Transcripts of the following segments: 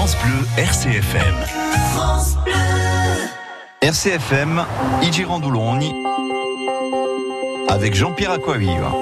France Bleu RCFM. France Bleu. RCFM, avec Jean-Pierre Acquaviva.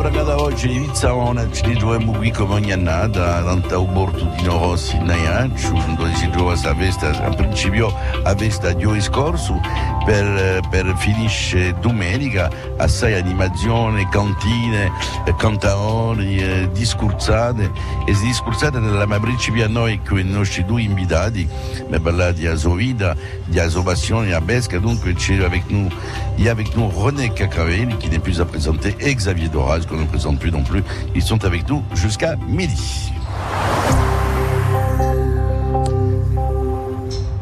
Bragada oggi inizia una ci giochiamo qui come ogni annata tanta bordo di Rossi in Naiaccio dove si gioca questa festa a principio a festa di oggi scorso per, per finisce domenica assai animazione cantine cantaori eh, discursate e si discursate nella ma principio a noi con i nostri due invitati mi parlati a sua vita di a sua passione a Besca dunque c'è avec nous il y a avec nous René Cacavelli qui n'est plus à présenter et Xavier Doraz qu'on ne présente plus non plus. Ils sont avec nous jusqu'à midi.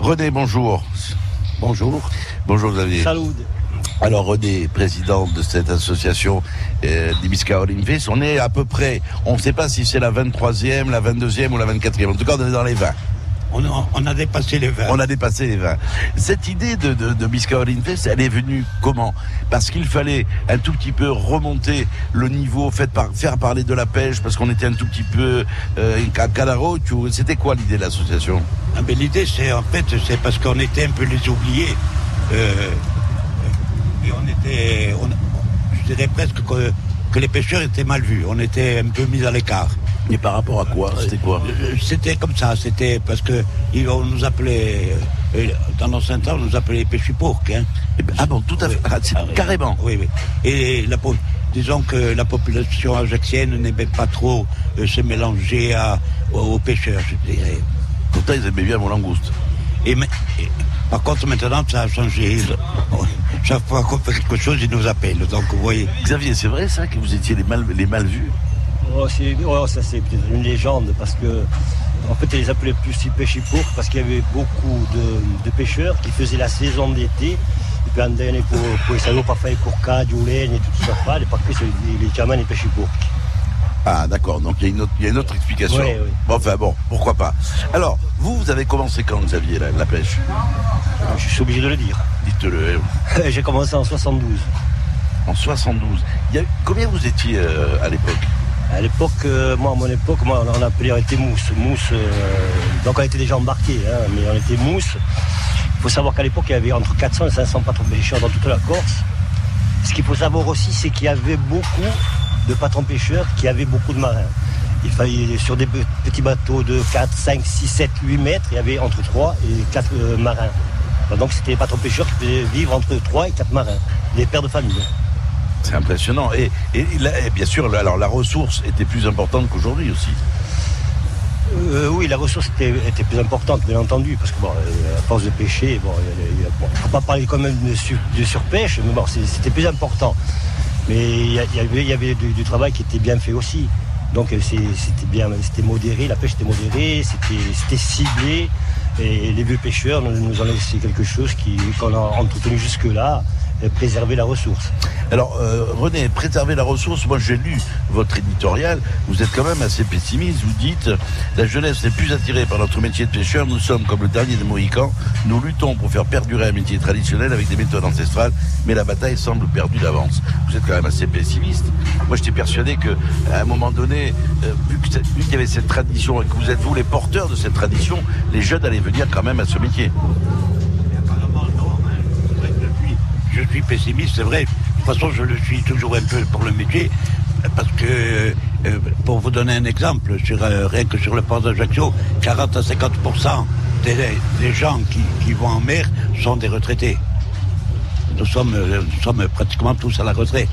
René, bonjour. Bonjour. Bonjour Xavier. Salut. Alors René, président de cette association euh, d'Ibisca Olympus, on est à peu près, on ne sait pas si c'est la 23e, la 22e ou la 24e, en tout cas on est dans les 20. On a, on a dépassé les 20. On a dépassé les 20. Cette idée de, de, de elle est venue comment? Parce qu'il fallait un tout petit peu remonter le niveau, fait par, faire parler de la pêche, parce qu'on était un tout petit peu euh, à. C'était quoi l'idée de l'association? Ah ben, L'idée, c'est en fait, c'est parce qu'on était un peu les oubliés. Euh, et on était, on, je dirais presque que, que les pêcheurs étaient mal vus. On était un peu mis à l'écart. Et par rapport à quoi? C'était quoi? C'était comme ça, c'était parce que on nous appelait, dans l'ancien temps, on nous appelait pêchipourques. Hein. Ah bon, tout à fait, ah, ah, carrément. Oui, oui. Et la, disons que la population ajaxienne n'aimait pas trop euh, se mélanger à, aux, aux, pêcheurs, je dirais. Pourtant, ils aimaient bien mon langouste. Et, et, par contre, maintenant, ça a changé. Chaque fois qu'on fait quelque chose, ils nous appellent. Donc, vous voyez. Xavier, c'est vrai ça que vous étiez les mal, les mal vus? Oh, oh, ça c'est peut-être une légende parce que en fait ils les appelaient plus si pêchipours parce qu'il y avait beaucoup de, de, pêcheurs qui faisaient la saison d'été et puis andaient pour, pour les salauds parfois pour cadre, et tout ça, et parce que les, les chamans et pêchipours. Ah d'accord, donc il y, il y, a une autre explication. Oui, oui. Bon, enfin bon, pourquoi pas. Alors, vous, vous avez commencé quand, Xavier, la, la pêche? Je suis obligé de le dire. Dites-le. J'ai commencé en 72. En 72. Il y a, combien vous étiez euh, à l'époque? À l'époque, euh, moi, à mon époque, moi, on, appelait, on était mousse. Mousse, euh, donc on était déjà embarqués, hein, mais on était mousse. Il faut savoir qu'à l'époque, il y avait entre 400 et 500 patrons pêcheurs dans toute la Corse. Ce qu'il faut savoir aussi, c'est qu'il y avait beaucoup de patrons pêcheurs qui avaient beaucoup de marins. Il fallait, sur des petits bateaux de 4, 5, 6, 7, 8 mètres, il y avait entre 3 et 4 euh, marins. Donc c'était les patrons pêcheurs qui pouvaient vivre entre 3 et 4 marins, des pères de famille. C'est impressionnant. Et, et, là, et, bien sûr, alors la ressource était plus importante qu'aujourd'hui aussi. Euh, oui, la ressource était, était, plus importante, bien entendu, parce que bon, à force de pêcher, bon, il ne faut pas parler quand même de, sur, de surpêche, mais bon, c'était plus important. Mais il y, avait, du, travail qui était bien fait aussi. Donc c'était bien, c'était modéré, la pêche était modérée, c'était ciblé. Et les vieux pêcheurs nous, nous ont laissé quelque chose qu'on a entretenu jusque-là, préserver la ressource. Alors, euh, René, préserver la ressource, moi j'ai lu votre éditorial, vous êtes quand même assez pessimiste, vous dites, la jeunesse n'est plus attirée par notre métier de pêcheur, nous sommes comme le dernier des Mohicans, nous luttons pour faire perdurer un métier traditionnel avec des méthodes ancestrales, mais la bataille semble perdue d'avance. Vous êtes quand même assez pessimiste. Moi j'étais persuadé que à un moment donné, euh, vu qu'il y avait cette tradition et que vous êtes vous les porteurs de cette tradition, les jeunes allaient venir quand même à ce métier. Je suis pessimiste, c'est vrai. De toute façon, je le suis toujours un peu pour le métier, parce que, euh, pour vous donner un exemple, sur, euh, rien que sur le port d'Ajaccio, 40 à 50 des, des gens qui, qui, vont en mer sont des retraités. Nous sommes, nous sommes pratiquement tous à la retraite.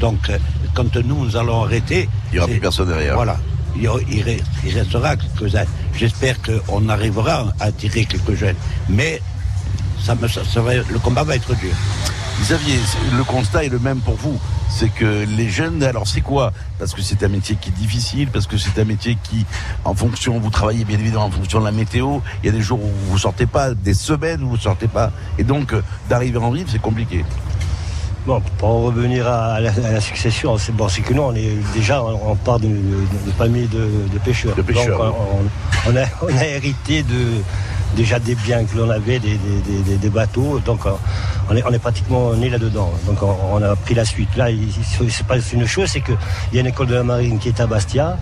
Donc, euh, quand nous, nous allons arrêter... Il n'y aura plus personne derrière. Voilà. Il, il, il restera quelques-uns. J'espère qu'on arrivera à attirer quelques jeunes. Mais ça me, ça, ça va, le combat va être dur. Xavier, le constat est le même pour vous. C'est que les jeunes, alors c'est quoi Parce que c'est un métier qui est difficile, parce que c'est un métier qui, en fonction, vous travaillez bien évidemment en fonction de la météo. Il y a des jours où vous sortez pas, des semaines où vous sortez pas, et donc d'arriver en vivre, c'est compliqué. Bon, pour en revenir à la, à la succession, c'est bon, c'est que nous, on est déjà, on part de, de, de famille de, de, pêcheurs. De pêcheurs. Donc, on, on, a, on a hérité de déjà des biens que l'on avait, des, bateaux. Donc on est, on est pratiquement né là-dedans. Donc on, a pris la suite. Là, c'est pas une chose, c'est qu'il y a une école de la marine qui est à Bastia.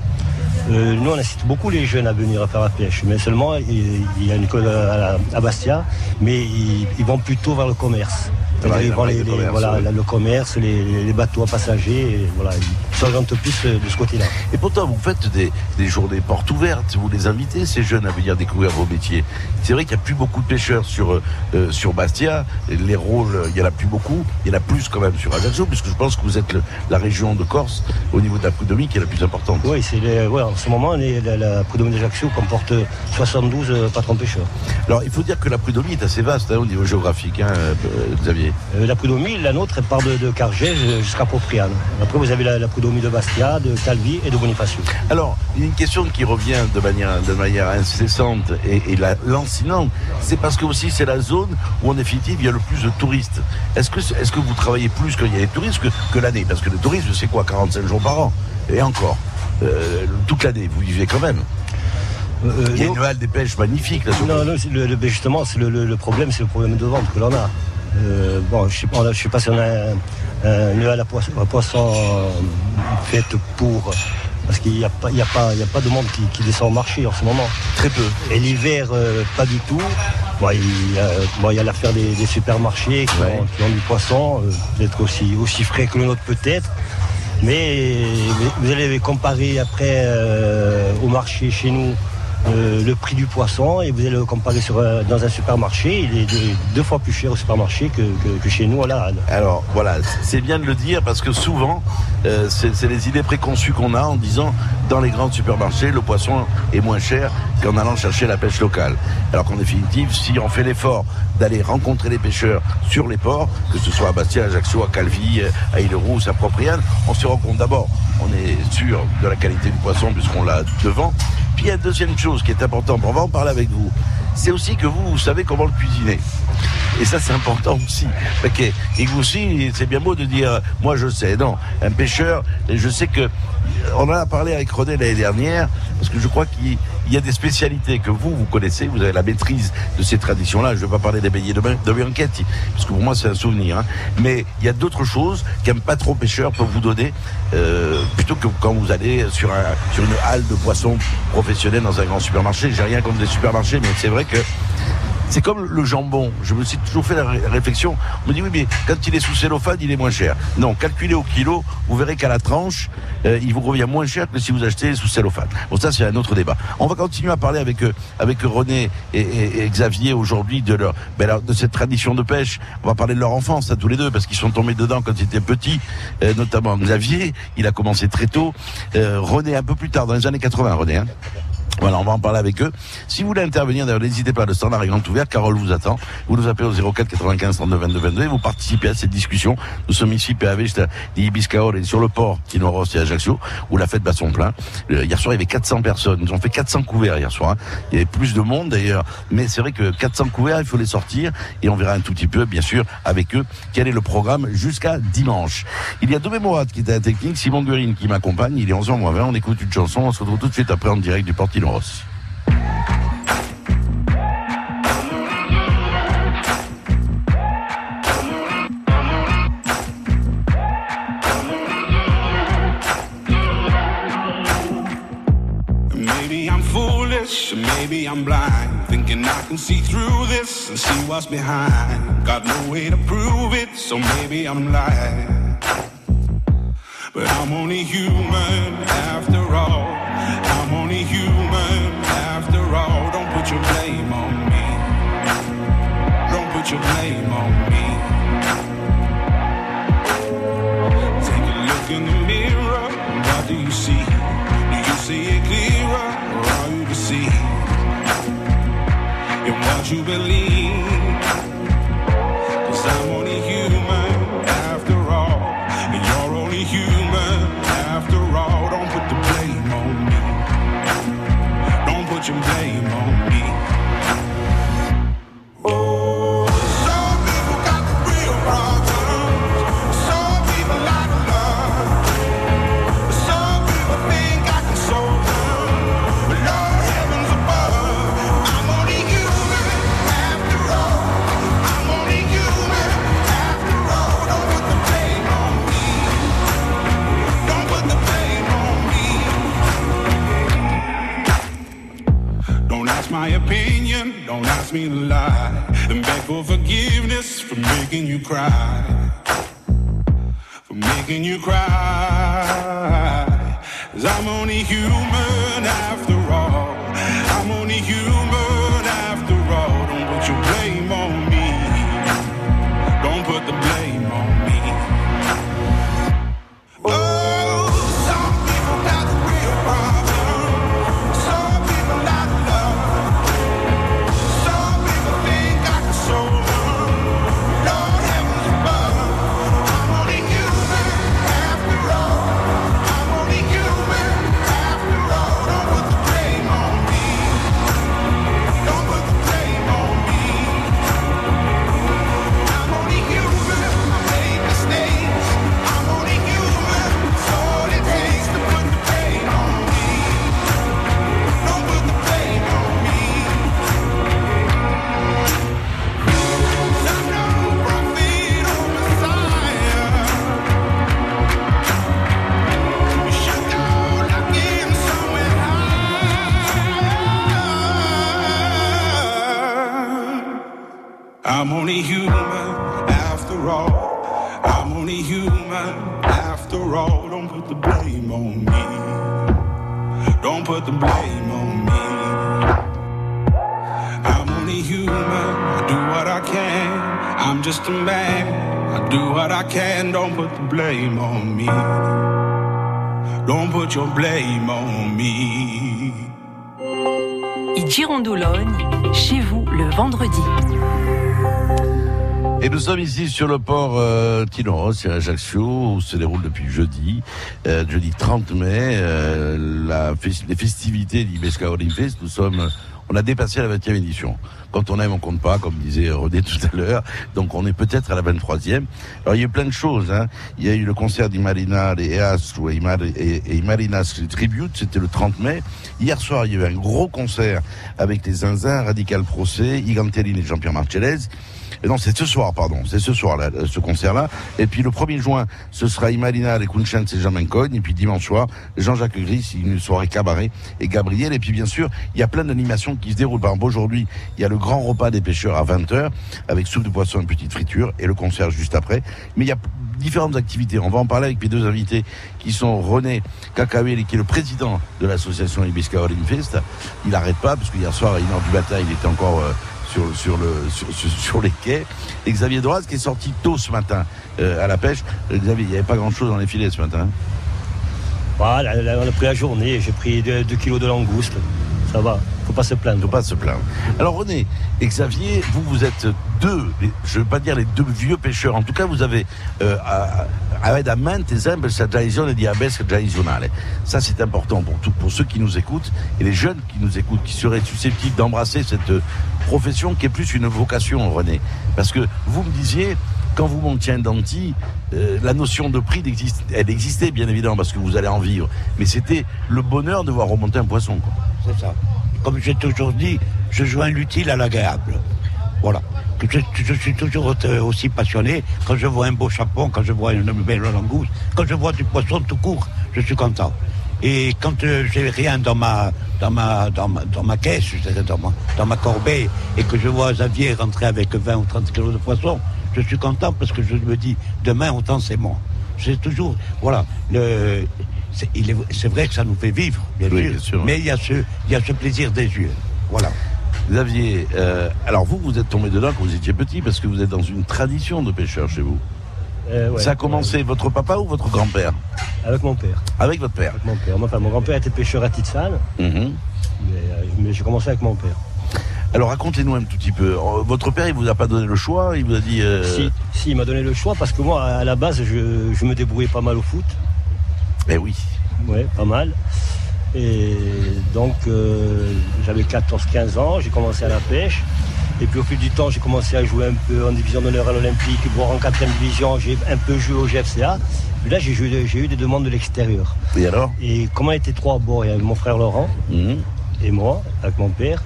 Euh, nous, on incite beaucoup les jeunes à venir faire la pêche, mais seulement il y a une école à, Bastia, mais ils, vont plutôt vers le commerce. Les, voilà, le commerce, les, bateaux à passagers, et voilà, ils s'orientent plus euh, de ce côté-là. Et pourtant, vous faites des, journées portes ouvertes, vous les invitez, ces jeunes, à venir découvrir vos métiers. C'est vrai qu'il n'y a plus beaucoup de pêcheurs sur, euh, sur Bastia, les rôles, il n'y en a plus beaucoup, il y en a plus quand même sur Ajaccio, puisque je pense que vous êtes la région de Corse, au niveau de la prud'homie, qui est la plus importante. Oui, c'est en ce moment, la, la prud'homie d'Ajaccio comporte 72 euh, patrons pêcheurs. Alors, il faut dire que la prud'homie est assez vaste hein, au niveau géographique, hein, euh, Euh, la prud'homie, la nôtre, elle part de, de jusqu'à Popriane. Après, vous avez la, la prud'homie de Bastia, de Calvi et de Bonifacio. Alors, il y a une question qui revient de manière, de manière incessante et, et lancinante, c'est parce que aussi c'est la zone où en définitive il y a le plus de touristes. Est-ce que, est que vous travaillez plus qu'il y a des touristes que, que l'année? Parce que le tourisme, c'est quoi 45 jours par an? Et encore. Euh, toute l'année, vous vivez quand même. Euh, Il y a une halle des pêches magnifique. Là, non, non le, justement, c'est le, problème, c'est le problème de vente que l'on a. Euh, bon, je ne sais, pas si on a une halle à poisson, faite pour parce qu'il n'y a, pas, a, pas, a pas de monde qui, descend au marché en ce moment. Très peu. Et l'hiver, pas du tout. il y a, l'affaire des, supermarchés qui, ont, du poisson, peut-être aussi, aussi frais que le nôtre peut-être. Mais vous allez comparer après euh, au marché chez nous euh, le prix du poisson et vous allez le comparer sur, dans un supermarché, il est deux, fois plus cher au supermarché que, chez nous à la Halle. Alors voilà, c'est bien de le dire parce que souvent, euh, c'est les idées préconçues qu'on a en disant dans les grands supermarchés, le poisson est moins cher qu'en allant chercher la pêche locale. Alors qu'en définitive, si on fait l'effort d'aller rencontrer les pêcheurs sur les ports, que ce soit à Bastia, à Ajaccio, à Calvi, à Île-Rousse, à Propriane, on se rend compte d'abord, on est sûr de la qualité du poisson puisqu'on l'a devant, puis il y a une deuxième chose qui est importante, on va en parler avec vous, c'est aussi que vous, vous savez comment le cuisiner. Et ça, c'est important aussi. Et vous aussi, c'est bien beau de dire, moi je sais. Non, un pêcheur, je sais que, on en a parlé avec René l'année dernière, parce que je crois qu'il y a des spécialités que vous, vous connaissez, vous avez la maîtrise de ces traditions-là. Je ne vais pas parler des beignets de, de Bianchetti, parce que pour moi, c'est un souvenir. Hein. Mais il y a d'autres choses qu'un patron pêcheur peut vous donner, euh, plutôt que quand vous allez sur, un, sur une halle de poissons professionnelle dans un grand supermarché. J'ai rien contre des supermarchés, mais c'est vrai que c'est comme le jambon. Je me suis toujours fait la réflexion. On me dit oui, mais quand il est sous cellophane, il est moins cher. Non, calculez au kilo, vous verrez qu'à la tranche, euh, il vous revient moins cher que si vous achetez sous cellophane. Bon, ça, c'est un autre débat. On va continuer à parler avec, euh, avec René et, Xavier aujourd'hui de, leur, ben, de cette tradition de pêche. On va parler de leur enfance, à tous les deux, parce qu'ils sont tombés dedans quand ils étaient petits, euh, notamment Xavier. Il a commencé très tôt. René, un peu plus tard, dans les années 80, René. Hein. Voilà, on va en parler avec eux. Si vous voulez intervenir, d'ailleurs, n'hésitez pas, le standard est grand ouvert. Carole vous attend. Vous nous appelez au 04 95 32 22 22 et vous participez à cette discussion. Nous sommes ici, PAV, et sur le port, Tino et Ajaccio, où la fête bat son plein. Euh, hier soir, il y avait 400 personnes. Ils ont fait 400 couverts hier soir. Hein. Il y avait plus de monde, d'ailleurs. Mais c'est vrai que 400 couverts, il faut les sortir. Et on verra un tout petit peu, bien sûr, avec eux, quel est le programme jusqu'à dimanche. Il y a Domé Mourad qui est à la technique, Simon Guerine qui m'accompagne. Il est 11h moins 20. On écoute une chanson. On se retrouve tout de suite après en direct du Portino Rossi. Maybe I'm foolish, maybe I'm blind. Thinking I can see through this and see what's behind. Got no way to prove it, so maybe I'm lying. But I'm only human after all. Only human after all. Don't put your blame on me. Don't put your blame on me. Take a look in the mirror. What do you see? Do you see it clearer or are you deceived? In what you believe. Making you cry. For making you cry. Cause I'm only human after all. I'm only human after all. Don't put your blame on me. Don't put the blame ici sur le port euh, Tino Ross, à Ajaccio, où se déroule depuis jeudi, euh, jeudi 30 mai, euh, la les festivités d'Ibesca Olympfest. Nous sommes, on a dépassé la 20e édition. Quand on aime, on compte pas, comme disait Rodé tout à l'heure. Donc on est peut-être à la 23e. Alors il y a eu plein de choses. Hein. Il y a eu le concert d'Imarina et et, et Imarinas Tribute, c'était le 30 mai. Hier soir, il y a eu un gros concert avec les Zinzins, Radical Procès, Iganteline et Jean-Pierre Marcellez. Et non, c'est ce soir, pardon. C'est ce soir, là, ce concert-là. Et puis le 1er juin, ce sera Imalina, les Kunchans et Jean Cogne. Et puis dimanche soir, Jean-Jacques Gris, une soirée cabaret et Gabriel. Et puis bien sûr, il y a plein d'animations qui se déroulent. Par exemple, aujourd'hui, il y a le grand repas des pêcheurs à 20h avec soupe de poisson et petite friture et le concert juste après. Mais il y a différentes activités. On va en parler avec mes deux invités qui sont René Cacahuel, qui est le président de l'association Ibisca Fest. Il n'arrête pas parce que hier soir à 1h du matin, il était encore euh, sur, le, sur, sur- les quais. Et Xavier Doraz qui est sorti tôt ce matin euh, à la pêche. Euh, Xavier, il n'y avait pas grand-chose dans les filets ce matin. hein? Voilà, là, on a pris la journée, j'ai pris 2 kilos de langoustes. Faut pas se plaindre. faut pas se plaindre. Alors René et Xavier, vous, vous êtes deux, je ne veux pas dire les deux vieux pêcheurs, en tout cas vous avez euh, à- avete a mente sempre questa tradizione di abesca tradizionale. Ça c'est important pour, pour ceux qui nous écoutent et les jeunes qui nous écoutent, qui seraient susceptibles d'embrasser cette euh, profession qui est plus une vocation, René. Parce que vous me disiez, quand vous montiez un denti, euh, la notion de prix, elle existait bien évidemment parce que vous allez en vivre, mais c'était le bonheur de voir remonter un poisson. Ça. Comme j'ai toujours dit, je joins l'utile à l'agréable. Voilà. Je, je suis toujours aussi passionné quand je vois un beau chapon, quand je vois une belle langouste, quand je vois du poisson tout court, je suis content. Et quand euh, j'ai rien dans ma, dans ma, dans ma, dans ma caisse, dans ma, dans ma corbeille, et que je vois Xavier rentrer avec 20 ou 30 kilos de poisson, je suis content parce que je me dis, demain, autant c'est moi. C'est toujours, voilà, le, c'est il est- c'est vrai que ça nous fait vivre, bien, Oui, sûr, bien sûr. mais il y, a ce, il y a ce plaisir des yeux. Voilà. Xavier, euh, alors vous, vous êtes tombé dedans quand vous étiez petit parce que vous êtes dans une tradition de pêcheur chez vous. Euh, ouais, Ça a commencé votre papa ou votre grand-père? Avec mon père. Avec votre père. Avec mon père. Enfin, mon grand-père était pêcheur à Titsane, Mhm. mais, euh, mais j'ai commencé avec mon père. Alors racontez-nous un tout petit peu. Votre père, il vous a pas donné le choix? Il vous a dit. euh, Si, si, il m'a donné le choix parce que moi, à la base, je, je me débrouillais pas mal au foot. Eh oui. Ouais, pas mal. Et donc, euh, j'avais 14-15 ans, j'ai commencé à la pêche. Et puis au fil du temps, j'ai commencé à jouer un peu en division d'honneur à l'Olympique, voire en 4 division, j'ai un peu joué au GFCA. Puis là, j'ai eu des demandes de l'extérieur. Et alors? Et comme on était trois à bord, il y avait mon frère Laurent Mhm. et moi, avec mon père,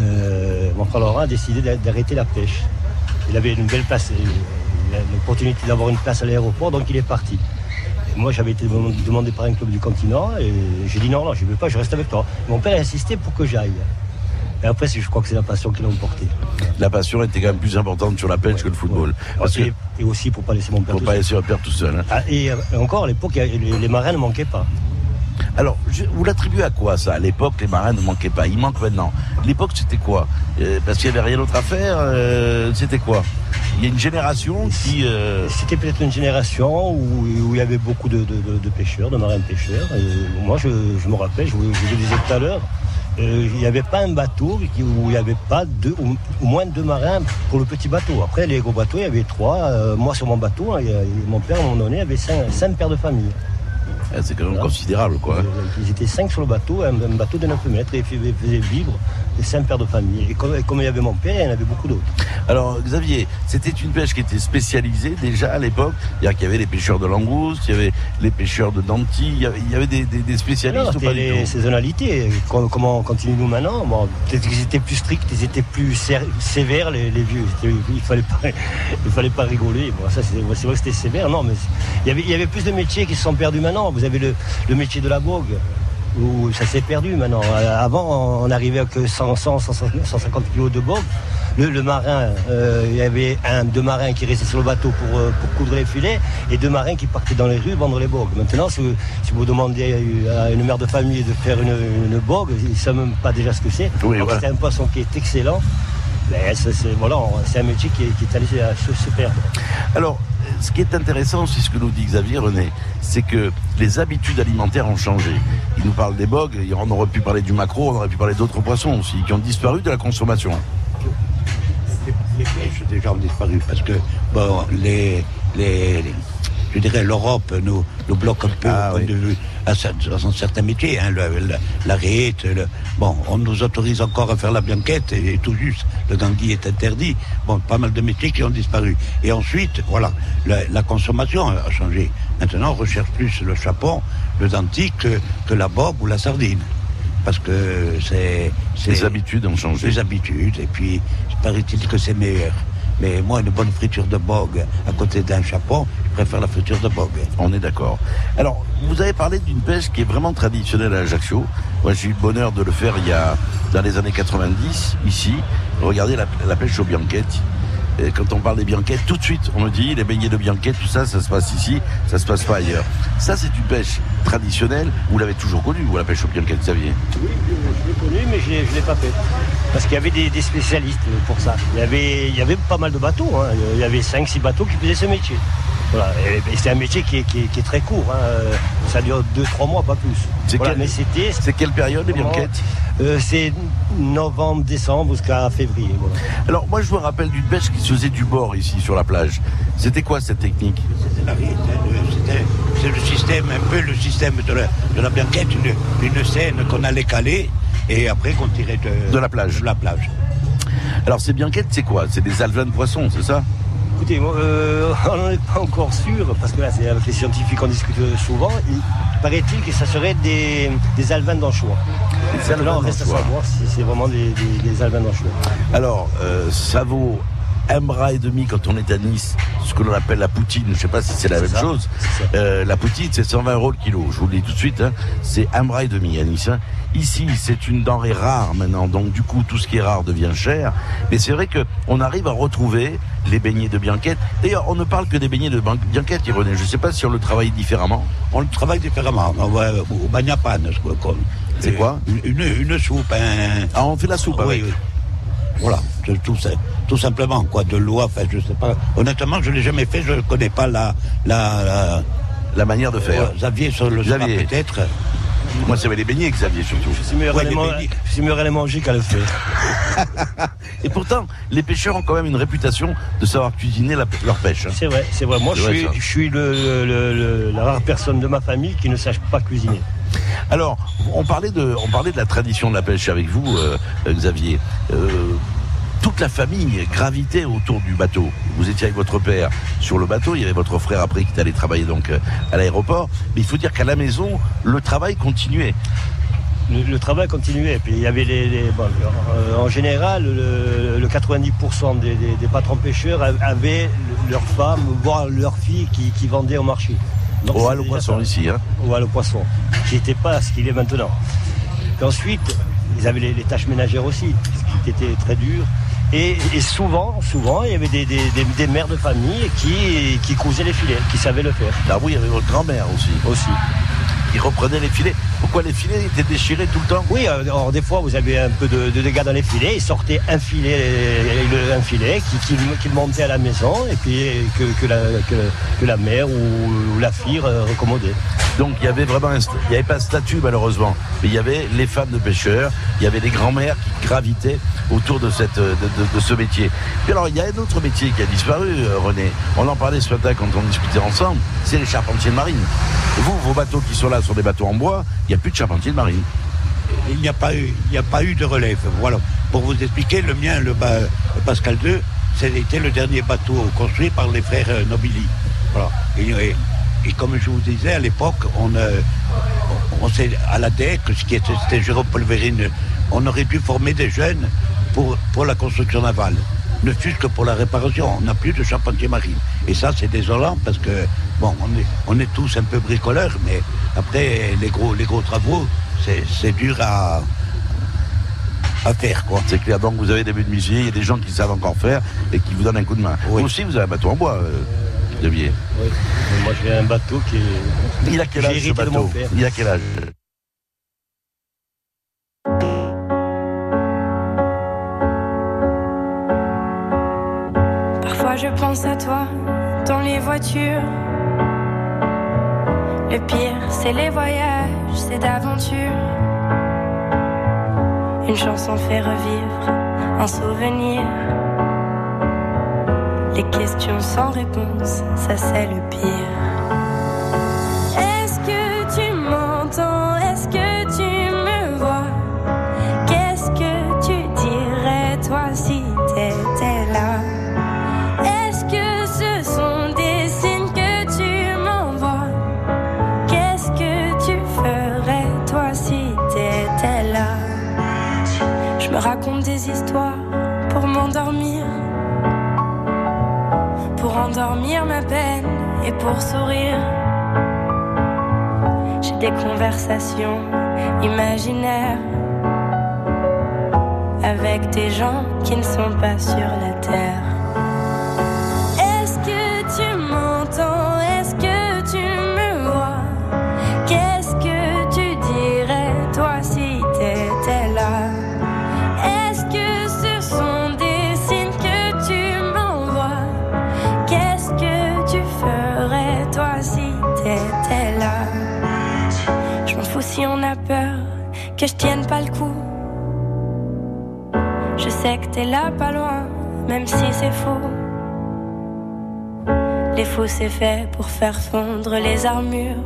euh, mon frère Laurent a décidé d'a- d'arrêter la pêche. Il avait une belle place, l'opportunité d'avoir une place à l'aéroport, donc il est parti. Moi, j'avais été demandé par un club du continent et j'ai dit non, non, je ne veux pas, je reste avec toi. Mon père a insisté pour que j'aille. Et après, je crois que c'est la passion qui l'a emporté. La passion était quand même plus importante sur la pêche que le football. Parce et, que, et, aussi pour pas laisser mon père pour tout pas seul. laisser le père tout seul. Hein. Ah, et, et, encore, à l'époque, les, les, marins ne manquaient pas. Alors, vous l'attribuez à quoi ça? À l'époque, les marins ne manquaient pas. Ils manquent maintenant. L'époque, c'était quoi? Euh, Parce qu'il n'y avait rien d'autre à faire. Euh, c'était quoi? Il y a une génération qui. Euh... C'était peut-être une génération où, il y avait beaucoup de, pêcheurs, de marins pêcheurs. Moi, je, me rappelle, je vous, le disais tout à l'heure, il n'y avait pas un bateau où il n'y avait pas ou, moins de deux marins pour le petit bateau. Après, les gros bateaux, il y avait trois. Moi, sur mon bateau, hein, mon père, à un moment donné, avait cinq, paires de famille. Ah, c'est quand même voilà. considérable, quoi. Ils étaient cinq sur le bateau, un, bateau de 9 mètres, et ils faisaient vivre les cinq paires de famille. Et comme, et comme, il y avait mon père, il y en avait beaucoup d'autres. Alors, Xavier, c'était une pêche qui était spécialisée déjà à l'époque. Qu'il y avait les pêcheurs de langoustes, il y avait les pêcheurs de dentilles, il y avait, il y avait des, des, des, spécialistes. Les saisonnalités. Comment on continue nous maintenant? Bon, Peut-être qu'ils étaient plus stricts, ils étaient plus sévères, les, les vieux. Il fallait pas, il fallait pas rigoler. Bon, ça, c'est vrai que c'était sévère. Non, mais il y, avait, il y avait plus de métiers qui se sont perdus maintenant. Vous avez le, le métier de la bogue où ça s'est perdu maintenant. Avant, on arrivait avec 100, 100 150 kilos de bogue. Le, le marin, euh, il y avait un, deux marins qui restaient sur le bateau pour, euh, pour coudre les filets et deux marins qui partaient dans les rues vendre les bogues. Maintenant, si vous, si vous demandez à une mère de famille de faire une, une bogue, ils ne savent même pas déjà ce que c'est. Oui. C'est un poisson qui est excellent. Mais c'est, voilà, c'est un métier qui est, qui est allé se, se perdre. Alors, ce qui est intéressant, c'est ce que nous dit Xavier René, c'est que les habitudes alimentaires ont changé. Il nous parle des bogues, on aurait pu parler du maquereau, on aurait pu parler d'autres poissons aussi, qui ont disparu de la consommation. Les pêches déjà ont disparu parce que bon, les, les, les je dirais l'Europe nous, nous bloque un peu Ah, au point oui. de vue à, certains métiers. Hein, le, le- la rite, le- bon, on nous autorise encore à faire la bianquette et, et tout juste, le gangui est interdit. Bon, pas mal de métiers qui ont disparu. Et ensuite, voilà, la, la consommation a changé. Maintenant, on recherche plus le chapon, le denti que, que la bobe ou la sardine. Parce que c'est- Les habitudes ont changé. les habitudes, et puis paraît-il que c'est meilleur. Mais moi, une bonne friture de bogue à côté d'un chapon, je préfère la friture de bogue. On est d'accord. Alors, vous avez parlé d'une pêche qui est vraiment traditionnelle à Ajaccio. Moi, j'ai eu le bonheur de le faire il y a, dans les années 90, ici. Regardez la, la pêche aux bianquettes. Et quand on parle des bianquettes, tout de suite, on me dit, les beignets de bianquettes, tout ça, ça se passe ici, ça se passe pas ailleurs. Ça, c'est une pêche traditionnelle. Vous l'avez toujours connue, vous, la pêche aux bianquettes, Xavier? Oui, je, l'ai connu, mais je ne l'ai pas fait. Parce qu'il y avait des, des, spécialistes pour ça. Il y avait, il y avait pas mal de bateaux. Hein. Il y avait 5-6 bateaux qui faisaient ce métier. Voilà. C'est un métier qui est, qui est, qui est très court. Hein. Ça dure 2-3 mois, pas plus. C'est Voilà. quel- Mais c'était. C'est quelle période, les bianquettes euh, C'est novembre, décembre jusqu'à février. Voilà. Alors, moi, je me rappelle d'une pêche qui se faisait du bord ici, sur la plage. C'était quoi cette technique? C'était- le système, un peu le système de la, de la bianquette, une, une scène qu'on allait caler et après qu'on tirait de, De la plage. de la plage. Alors, ces bianquettes, c'est quoi? C'est des alevins de poisson, c'est ça? Écoutez, euh, on n'en est pas encore sûr, parce que là, c'est avec les scientifiques qu'on discute souvent. Il paraît-il que ça serait des, des alevins d'anchois. Là, on reste à savoir si c'est vraiment des, des, des alevins d'anchois. Alors, euh, ça vaut un bras et demi quand on est à Nice, ce que l'on appelle la poutine. Je ne sais pas si c'est la même ça, chose. Euh, la poutine, c'est 120 euros le kilo. Je vous le dis tout de suite. hein. C'est un bras et demi à Nice. hein. Ici, c'est une denrée rare maintenant. Donc, du coup, tout ce qui est rare devient cher. Mais c'est vrai que on arrive à retrouver les beignets de bianquette. D'ailleurs, on ne parle que des beignets de bianquette, René. Je ne sais pas si on le travaille différemment. On le travaille différemment. On va au bagnapan, ce qu'on- qu'on- C'est quoi une, une soupe, un... Ah, on fait la soupe oui, avec. oui. Voilà, tout, simplement, quoi, de l'eau, enfin, je sais pas. Honnêtement, je l'ai jamais fait, je ne connais pas la... la, la- La manière de faire. Ouais, Xavier, sur le Xavier. peut-être. Moi, c'est les beignets, Xavier, surtout. Suis meilleur, Ouais, meilleur à les manger qu'à le faire. Et pourtant, les pêcheurs ont quand même une réputation de savoir cuisiner la- leur pêche. hein. C'est vrai, c'est vrai. Moi, C'est je vrai, suis, ça. je suis le, le- le- le- la rare personne de ma famille qui ne sache pas cuisiner. Alors, on parlait de, on parlait de la tradition de la pêche avec vous, euh, Xavier. Euh, toute la famille gravitait autour du bateau. Vous étiez avec votre père sur le bateau, il y avait votre frère après qui est allé travailler donc euh, à l'aéroport. Mais il faut dire qu'à la maison, le travail continuait. Le, le travail continuait. Puis il y avait les, les- bon, euh, en général, le, le 90% des, des- des patrons pêcheurs avaient leurs femmes, voire leurs filles qui, qui vendaient au marché. Donc, Au déjà poisson ici. Hein. Au halo poisson, qui n'était pas ce qu'il est maintenant. Puis ensuite, ils avaient les, tâches ménagères aussi, ce qui était très dur. Et, souvent, souvent, il y avait des, mères de famille qui, qui cousaient les filets, qui savaient le faire. Ah oui, il y avait votre grand-mère aussi. Aussi. Qui reprenait les filets. Pourquoi les filets étaient déchirés tout le temps Oui, euh, alors des fois vous avez un peu de, dégâts dans les filets, ils sortaient un filet, un filet qui, qui, montait à la maison et puis que, la, que, la mère ou, la fille recommandait. Donc il y avait vraiment, il n'y avait pas de statut malheureusement, mais il y avait les femmes de pêcheurs, il y avait les grands-mères qui gravitaient autour de, cette, de, ce métier. Puis alors il y a un autre métier qui a disparu, euh, René. On en parlait ce matin quand on discutait ensemble, c'est les charpentiers de marine. Vous, vos bateaux qui sont là sont des bateaux en bois, il n'y a plus de charpentiers de marine. Il n'y a, pas eu, de relève. Voilà. Pour vous expliquer, le mien, le, Pascal II, c'était le dernier bateau construit par les frères euh, Nobili. Voilà. Et, comme je vous disais, à l'époque, on, euh, sait à la DEC, ce qui était, Jérôme Polverine, on aurait dû former des jeunes pour la construction navale ne fût-ce que pour la réparation. On n'a plus de charpentier marine. Et ça, c'est désolant parce que, bon, on est, on est tous un peu bricoleurs, mais après, les gros, les gros travaux, c'est dur à, à faire. Quoi. C'est clair. Donc vous avez des buts de musée, il y a des gens qui savent encore faire et qui vous donnent un coup de main. Vous aussi, vous avez un bateau en bois, euh, Oui. Moi, j'ai un bateau qui est. Il a quel âge ce bateau Il a quel âge? Je pense à toi dans les voitures le pire, c'est les voyages, c'est d'aventure. Une chanson fait revivre un souvenir. Les questions sans réponse, ça c'est le pire. Conversations imaginaires avec des gens qui ne sont pas sur la terre. Le coup. Je sais que t'es là pas loin, même si c'est faux. Les faux c'est fait pour faire fondre les armures,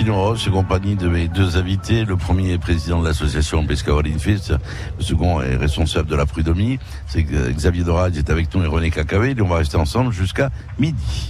euh, Portino Roche, compagnie de mes deux invités. Le premier est président de l'association Pescaroline Fist. Le second est responsable de la prud'homie. C'est Xavier Dorade est avec nous et René Cacavé. Et on va rester ensemble jusqu'à midi.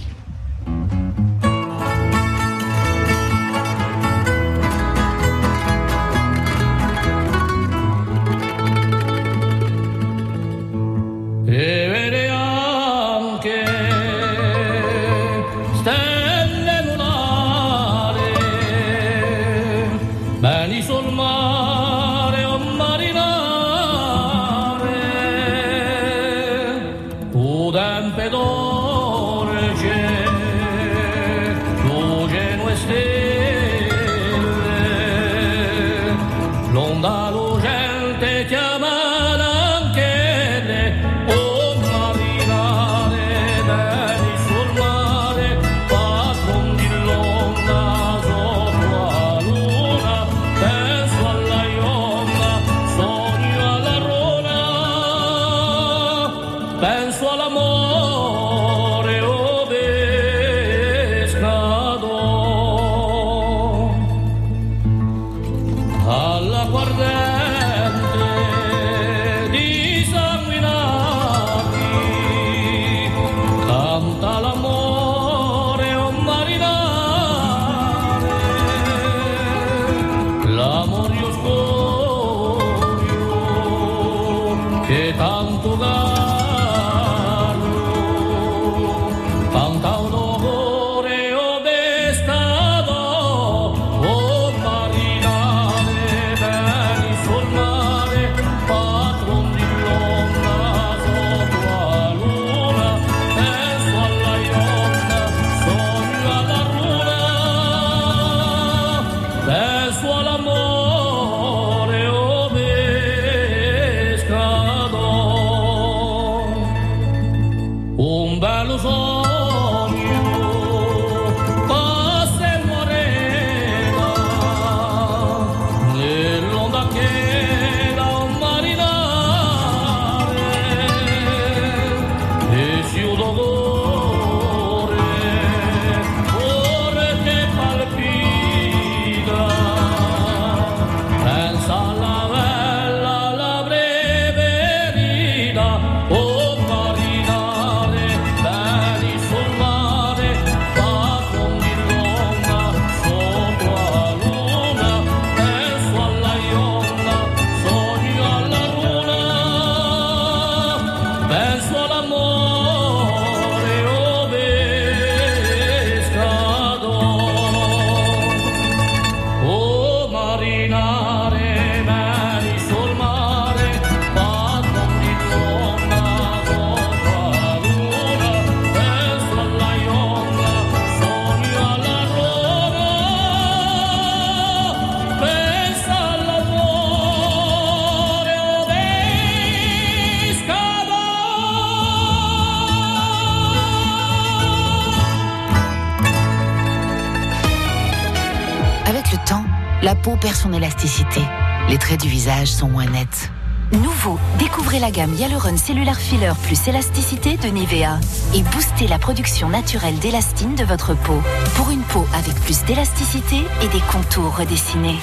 Perd son élasticité. Les traits du visage sont moins nets. Nouveau, découvrez la gamme Hyaluron Cellular Filler plus élasticité de Nivea et boostez la production naturelle d'élastine de votre peau pour une peau avec plus d'élasticité et des contours redessinés.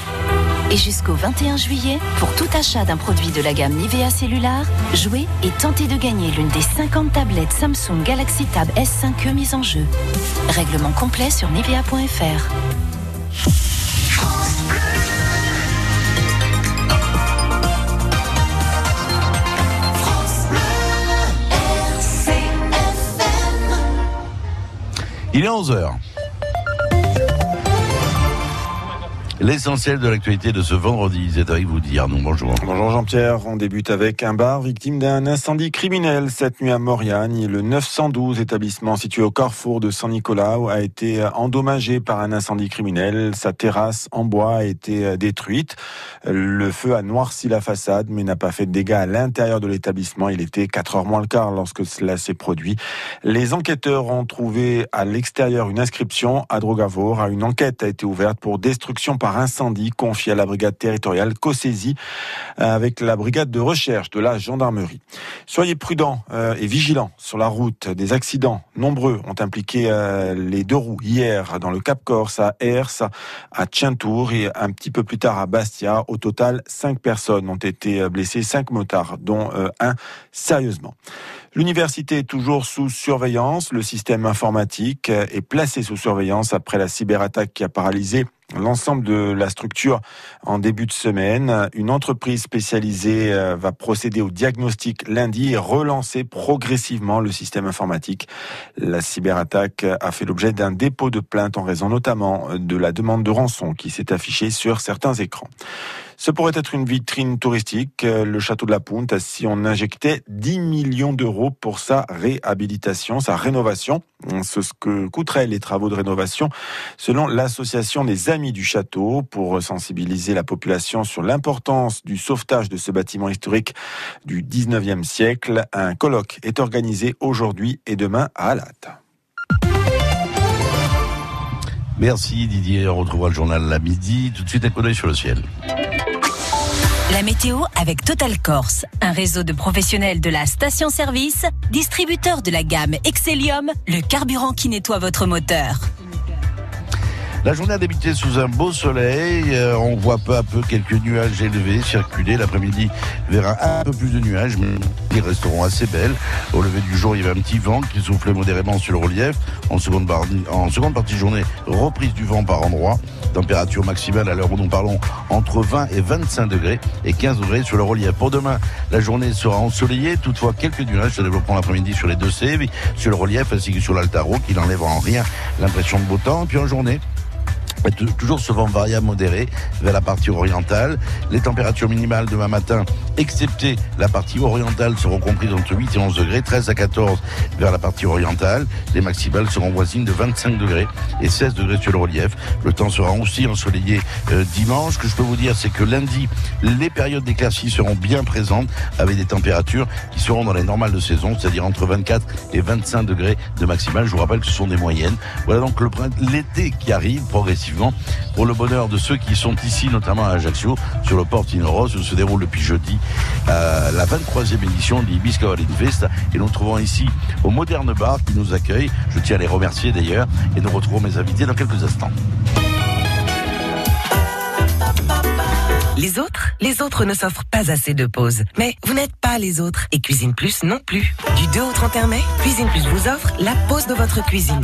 Et jusqu'au 21 juillet, pour tout achat d'un produit de la gamme Nivea Cellular, jouez et tentez de gagner l'une des 50 tablettes Samsung Galaxy Tab S5e mises en jeu. Règlement complet sur nivea.fr. Il est 11h. L'essentiel de l'actualité de ce vendredi, c'est avec vous dire. Nous bonjour. Bonjour Jean-Pierre. On débute avec un bar victime d'un incendie criminel cette nuit à Mauriagne. Le 912 établissement situé au carrefour de Saint-Nicolas a été endommagé par un incendie criminel. Sa terrasse en bois a été détruite. Le feu a noirci la façade mais n'a pas fait de dégâts à l'intérieur de l'établissement. Il était 4 heures moins le quart lorsque cela s'est produit. Les enquêteurs ont trouvé à l'extérieur une inscription à Drogavor. Une enquête a été ouverte pour destruction par incendie confié à la brigade territoriale Cossaisie avec la brigade de recherche de la gendarmerie. Soyez prudents euh, et vigilants sur la route. Des accidents nombreux ont impliqué euh, les deux roues hier dans le Cap Corse, à Ers, à Tchintour et un petit peu plus tard à Bastia. Au total, cinq personnes ont été blessées, cinq motards, dont euh, un sérieusement. L'université est toujours sous surveillance. Le système informatique est placé sous surveillance après la cyberattaque qui a paralysé l'ensemble de la structure en début de semaine. Une entreprise spécialisée va procéder au diagnostic lundi et relancer progressivement le système informatique. La cyberattaque a fait l'objet d'un dépôt de plainte en raison notamment de la demande de rançon qui s'est affichée sur certains écrans. Ce pourrait être une vitrine touristique. Le château de la Punte, si on injectait 10 millions d'euros pour sa réhabilitation, sa rénovation. C'est ce que coûteraient les travaux de rénovation selon l'association des Amis du Château pour sensibiliser la population sur l'importance du sauvetage de ce bâtiment historique du 19e siècle. Un colloque est organisé aujourd'hui et demain à Alat. Merci Didier, on retrouvera le journal à midi. Tout de suite un coup d'œil sur le ciel. La météo avec Total Corse, un réseau de professionnels de la station-service, distributeur de la gamme Excellium, le carburant qui nettoie votre moteur. La journée a débuté sous un beau soleil. Euh, on voit peu à peu quelques nuages élevés circuler. L'après-midi verra un peu plus de nuages, mais ils resteront assez belles. Au lever du jour, il y avait un petit vent qui soufflait modérément sur le relief. En seconde, partie de journée, reprise du vent par endroits. Température maximale à l'heure où nous parlons entre 20 et 25 degrés et 15 degrés sur le relief. Pour demain, la journée sera ensoleillée. Toutefois, quelques nuages se développeront l'après-midi sur les deux C, sur le relief ainsi que sur l'Altaro, qui n'enlève en rien l'impression de beau temps. Puis en journée, toujours ce vent variable modéré vers la partie orientale. Les températures minimales demain matin, excepté la partie orientale, seront comprises entre 8 et 11 degrés, 13 à 14 vers la partie orientale. Les maximales seront voisines de 25 degrés et 16 degrés sur le relief. Le temps sera aussi ensoleillé euh, dimanche. Ce que je peux vous dire, c'est que lundi, les périodes d'éclaircie seront bien présentes avec des températures qui seront dans les normales de saison, c'est-à-dire entre 24 et 25 degrés de maximale. Je vous rappelle que ce sont des moyennes. Voilà donc l'été qui arrive progressivement pour le bonheur de ceux qui sont ici, notamment à Ajaccio, sur le port Rose, où se déroule depuis jeudi euh, la 23e édition de l'Ibisca Fest. Et nous trouvons ici au Moderne Bar qui nous accueille. Je tiens à les remercier d'ailleurs. Et nous retrouvons mes invités dans quelques instants. Les autres Les autres ne s'offrent pas assez de pauses. Mais vous n'êtes pas les autres. Et Cuisine Plus non plus. Du 2 au 31 mai, Cuisine Plus vous offre la pause de votre cuisine.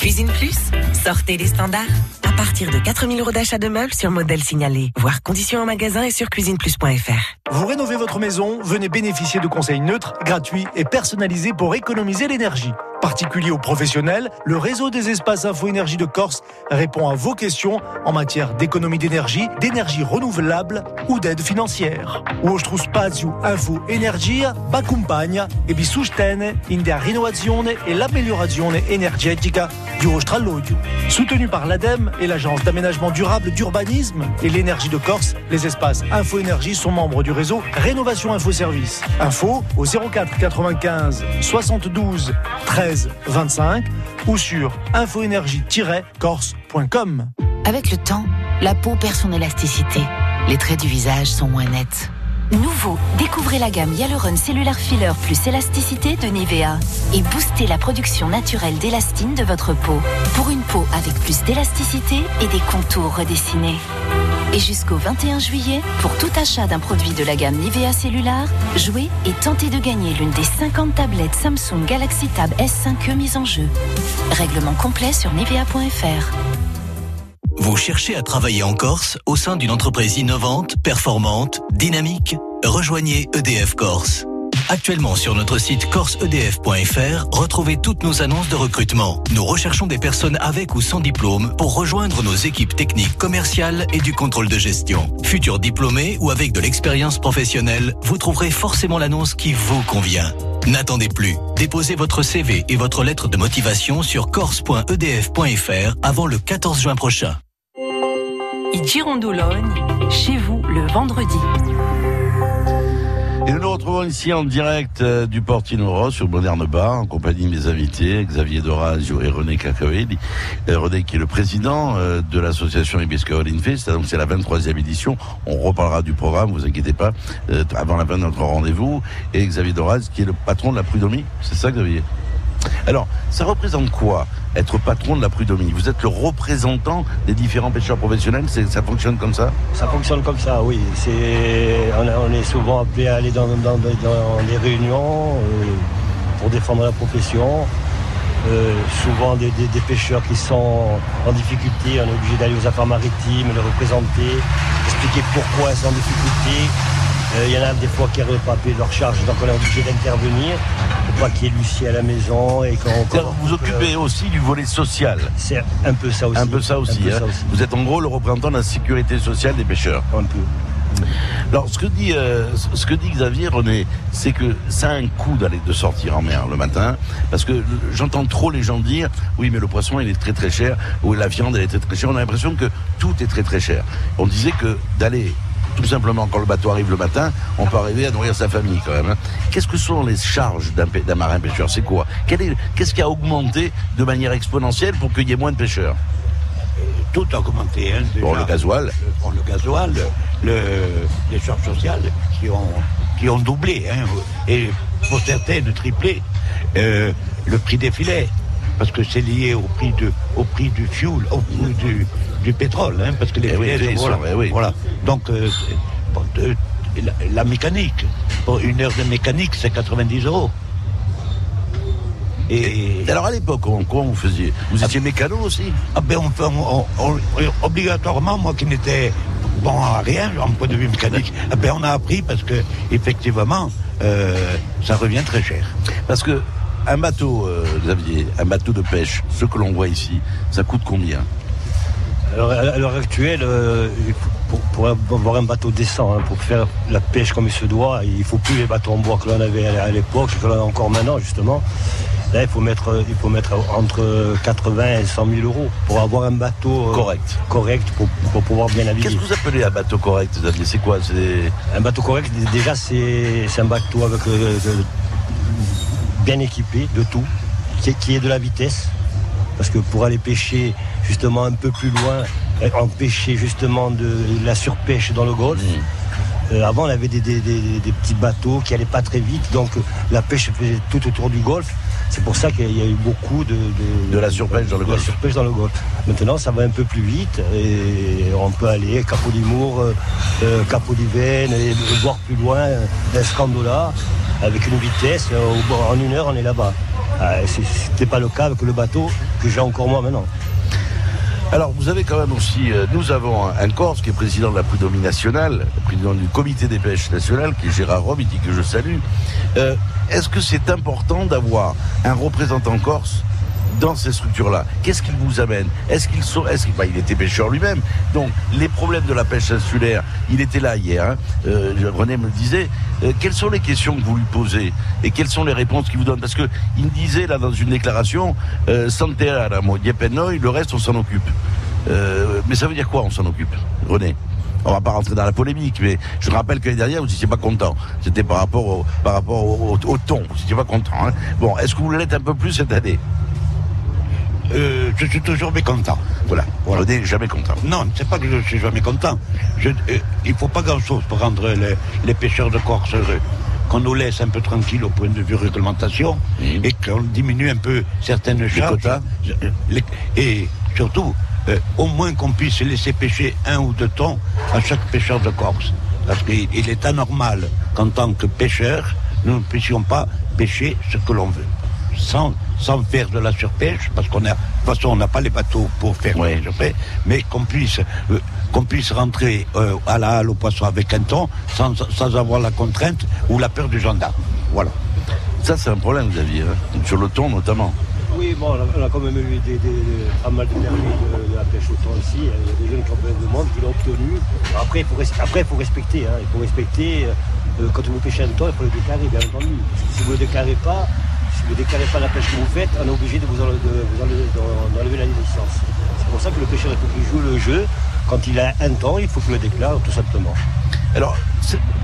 Cuisine Plus, sortez les standards. Partir de 4000 euros d'achat de meubles sur modèle signalé. Voir conditions en magasin et sur cuisineplus.fr. Vous rénovez votre maison, venez bénéficier de conseils neutres, gratuits et personnalisés pour économiser l'énergie. Particulier ou professionnel, le réseau des espaces Info Énergie de Corse répond à vos questions en matière d'économie d'énergie, d'énergie renouvelable ou d'aide financière. Vostro spazio Info Energia accompagna e vi sostiene in der rinnovazione e l'améliorazione energetica du vostro alloggio. Soutenu par l'ADEME et l'Agence d'aménagement durable d'urbanisme et l'énergie de Corse, les espaces Info Énergie sont membres du réseau Rénovation Info Service. Info au 04 95 72 13 25 ou sur infoénergie-corse.com. Avec le temps, la peau perd son élasticité. Les traits du visage sont moins nets. Nouveau, découvrez la gamme Hyaluron Cellular Filler plus élasticité de Nivea et boostez la production naturelle d'élastine de votre peau pour une peau avec plus d'élasticité et des contours redessinés. Et jusqu'au 21 juillet, pour tout achat d'un produit de la gamme Nivea Cellular, jouez et tentez de gagner l'une des 50 tablettes Samsung Galaxy Tab S5e mises en jeu. Règlement complet sur nivea.fr. Vous cherchez à travailler en Corse au sein d'une entreprise innovante, performante, dynamique? Rejoignez EDF Corse. Actuellement sur notre site corseedf.fr, retrouvez toutes nos annonces de recrutement. Nous recherchons des personnes avec ou sans diplôme pour rejoindre nos équipes techniques commerciales et du contrôle de gestion. Futurs diplômés ou avec de l'expérience professionnelle, vous trouverez forcément l'annonce qui vous convient. N'attendez plus. Déposez votre CV et votre lettre de motivation sur corse.edf.fr avant le 14 juin prochain. I Girondologne, chez vous le vendredi. Et nous nous retrouvons ici en direct euh, du Portino Ross sur Moderne Bar en compagnie de mes invités Xavier Dorazio et René Cacaoelli. Euh, René qui est le président euh, de l'association In Fest, donc c'est la 23e édition. On reparlera du programme, vous inquiétez pas, avant la fin de notre rendez-vous. Et Xavier Doraz qui est le patron de la Prud'homie, c'est ça Xavier? Alors, ça représente quoi être patron de la prud'homie Vous êtes le représentant des différents pêcheurs professionnels Ça fonctionne comme ça? Ça fonctionne comme ça, oui. C'est, on, est souvent appelé à aller dans, dans- des réunions euh, pour défendre la profession. Euh, souvent des, des- pêcheurs qui sont en difficulté, on est obligé d'aller aux affaires maritimes, les représenter, expliquer pourquoi elles sont en difficulté. Euh, Il y en a des fois qui n'arrivent pas à payer leur charge, donc on est obligé d'intervenir pour pas qu'il y ait l'huissier à la maison et que Vous occupez aussi du volet social C'est un peu ça aussi. Un peu ça aussi. Un peu hein. ça aussi. Vous êtes en gros le représentant de la sécurité sociale des pêcheurs. Un peu. Alors, ce que dit, euh, ce que dit Xavier René, c'est que ça a un coût d'aller de sortir en mer le matin, parce que j'entends trop les gens dire, oui, mais le poisson il est très très cher, ou la viande elle est très très chère. On a l'impression que tout est très très cher. On disait que d'aller tout simplement quand le bateau arrive le matin, on peut arriver à nourrir sa famille quand même. hein. Qu'est-ce que sont les charges d'un marin pêcheur? C'est quoi? Qu'est-ce qui a augmenté de manière exponentielle pour qu'il y ait moins de pêcheurs? Tout a augmenté. Hein, déjà. Bon, le gasoil. Le, bon, le gasoil, le, les charges sociales qui ont, qui ont doublé. hein, et pour certaines, triplé. Euh, le prix des filets. Parce que c'est lié au prix, de, au prix du fuel, au prix du, du pétrole. hein, parce que les Eh oui, sont- voilà, eh oui. voilà. Donc, euh, bon, de- la, la mécanique. Pour une heure de mécanique, c'est 90 euros. Et, Alors à l'époque, comment vous faisiez? Vous étiez mécano aussi? Ah ben on, fait- on- on- on- obligatoirement, moi qui n'étais bon à rien en point de vue mécanique, ah ben on a appris parce que effectivement, euh, ça revient très cher. Parce que un bateau, euh, Xavier, un bateau de pêche, ce que l'on voit ici, ça coûte combien? Alors, à l'heure actuelle, euh, pour, pour avoir un bateau décent, hein, pour faire la pêche comme il se doit, il faut plus les bateaux en bois que l'on avait à l'époque, que l'on a encore maintenant justement. Là, il faut mettre, il faut mettre entre 80 et 100 000 euros pour avoir un bateau euh, Correct. correct pour, pour pouvoir bien naviguer. Qu'est-ce que vous appelez un bateau correct, Xavier? C'est quoi? Un bateau correct, déjà, c'est un bateau avec euh, bien équipé de tout, qui, est de la vitesse. Parce que pour aller pêcher justement un peu plus loin, euh, empêcher justement de la surpêche dans le golfe. euh, avant, on avait des, des- des- des petits bateaux qui allaient pas très vite, donc euh, la pêche faisait tout autour du golfe. C'est pour ça qu'il y a eu beaucoup de, De la surpêche dans le de la golfe. surpêche dans le golfe. Maintenant, ça va un peu plus vite et on peut aller Capo d'Imour, euh, euh, Capo voir plus loin, euh, Escandola, avec une vitesse. euh, en une heure, on est là-bas. Ah, c'est- C'était pas le cas avec le bateau que j'ai encore moi maintenant. Alors, vous avez quand même aussi, euh, nous avons un, Corse qui est président de la Prud'homie nationale, président du comité des pêches nationales, qui est Gérard Robiti, que je salue. Euh, Est-ce que c'est important d'avoir un représentant corse dans ces structures-là Qu'est-ce qu'il vous amène? Est-ce qu'il sont, est-ce qu'il, bah, était pêcheur lui-même, donc les problèmes de la pêche insulaire, il était là hier. hein. Euh, René me le disait. Euh, quelles sont les questions que vous lui posez? Et quelles sont les réponses qu'il vous donne? Parce que il me disait là dans une déclaration, euh, Diepenoy, le reste on s'en occupe. Euh, mais ça veut dire quoi on s'en occupe, René? On va pas rentrer dans la polémique, mais je rappelle que l'année dernière, vous n'étiez pas content. C'était par rapport au ton. Vous n'étiez pas content. hein. Bon, est-ce que vous l'êtes un peu plus cette année? Euh, je suis toujours mécontent. Voilà. voilà. René, jamais content. Non, c'est pas que je suis jamais content. Je, euh, il faut pas grand-chose pour rendre les, les pêcheurs de Corse heureux qu'on nous laisse un peu tranquille au point de vue réglementation et qu'on diminue un peu certaines charges. quotas. Les- et surtout, euh, au moins qu'on puisse laisser pêcher un ou deux tons à chaque pêcheur de Corse. Parce qu'il il est anormal qu'en tant que pêcheur, nous ne puissions pas pêcher ce que l'on veut. Sans, sans faire de la surpêche, parce qu'on a, de toute façon, on n'a pas les bateaux pour faire de la surpêche, mais qu'on puisse, euh, qu'on puisse rentrer euh, à la halle au poisson avec un ton sans, sans avoir la contrainte ou la peur du gendarme. Voilà. Ça, c'est un problème, Xavier, hein, sur le thon notamment. Oui, bon, on a, on a quand même eu des, des- des- pas mal de permis de, de la pêche au thon ici. Il y a des jeunes qui ont plein de monde qui l'ont obtenu. Après, il faut, res- après, faut respecter. hein. Il faut respecter. euh, quand vous pêchez un thon, il faut le déclarer, bien entendu. Parce que si vous ne le déclarez pas, si vous ne déclarez pas la pêche que vous faites, on est obligé de vous enlever, d'enlever la licence. C'est pour ça que le pêcheur, il joue le jeu. Quand il a un thon, il faut qu'il le déclare, tout simplement. Alors,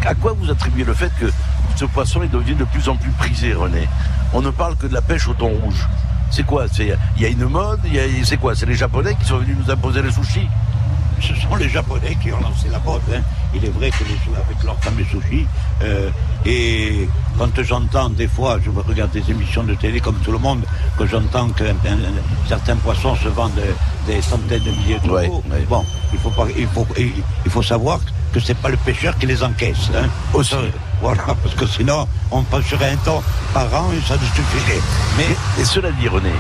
à quoi vous attribuez le fait que ce poisson il devient de plus en plus prisé, René? On ne parle que de la pêche au thon rouge. C'est quoi? Il y a une mode C'est quoi? C'est les Japonais qui sont venus nous imposer les sushis ce sont les Japonais qui ont lancé la mode. hein. Il est vrai que les, avec leur fameux sushi, euh, et quand j'entends des fois, je regarde des émissions de télé comme tout le monde, que j'entends que un- un- certains poissons se vendent des centaines de milliers d'euros, bon, il faut, pas, il, faut, il, il faut savoir que c'est pas le pêcheur qui les encaisse. Hein. Ça, Voilà, parce que sinon, on pêcherait un temps par an et ça ne suffirait. Mais Et cela dit, René,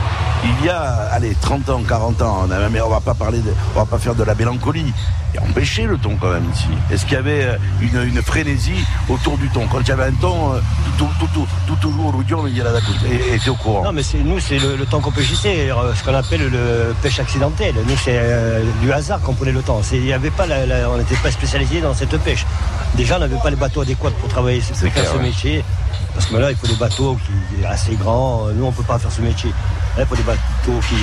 il y a, allez, 30 ans, 40 ans, on a- mais on va pas parler, de, on va pas faire de la mélancolie. Et on pêchait le thon quand même ici. Est-ce qu'il y avait euh, une, une frénésie autour du thon Quand il y avait un thon, euh, tout, tout, tout, tout toujours l'audion, il y a la et était au courant? Non, mais c'est, nous, c'est le, le temps qu'on pêchissait, euh, ce qu'on appelle le pêche accidentelle. Nous, c'est euh, du hasard qu'on prenait le il y avait pas la- la- on n'était pas spécialisé dans cette pêche. Déjà, on n'avait pas les bateaux adéquats pour travailler, pour faire clair, ce ouais. métier. Parce que là, il faut des bateaux qui sont assez grands. Nous, on ne peut pas faire ce métier. Là, il faut des bateaux qui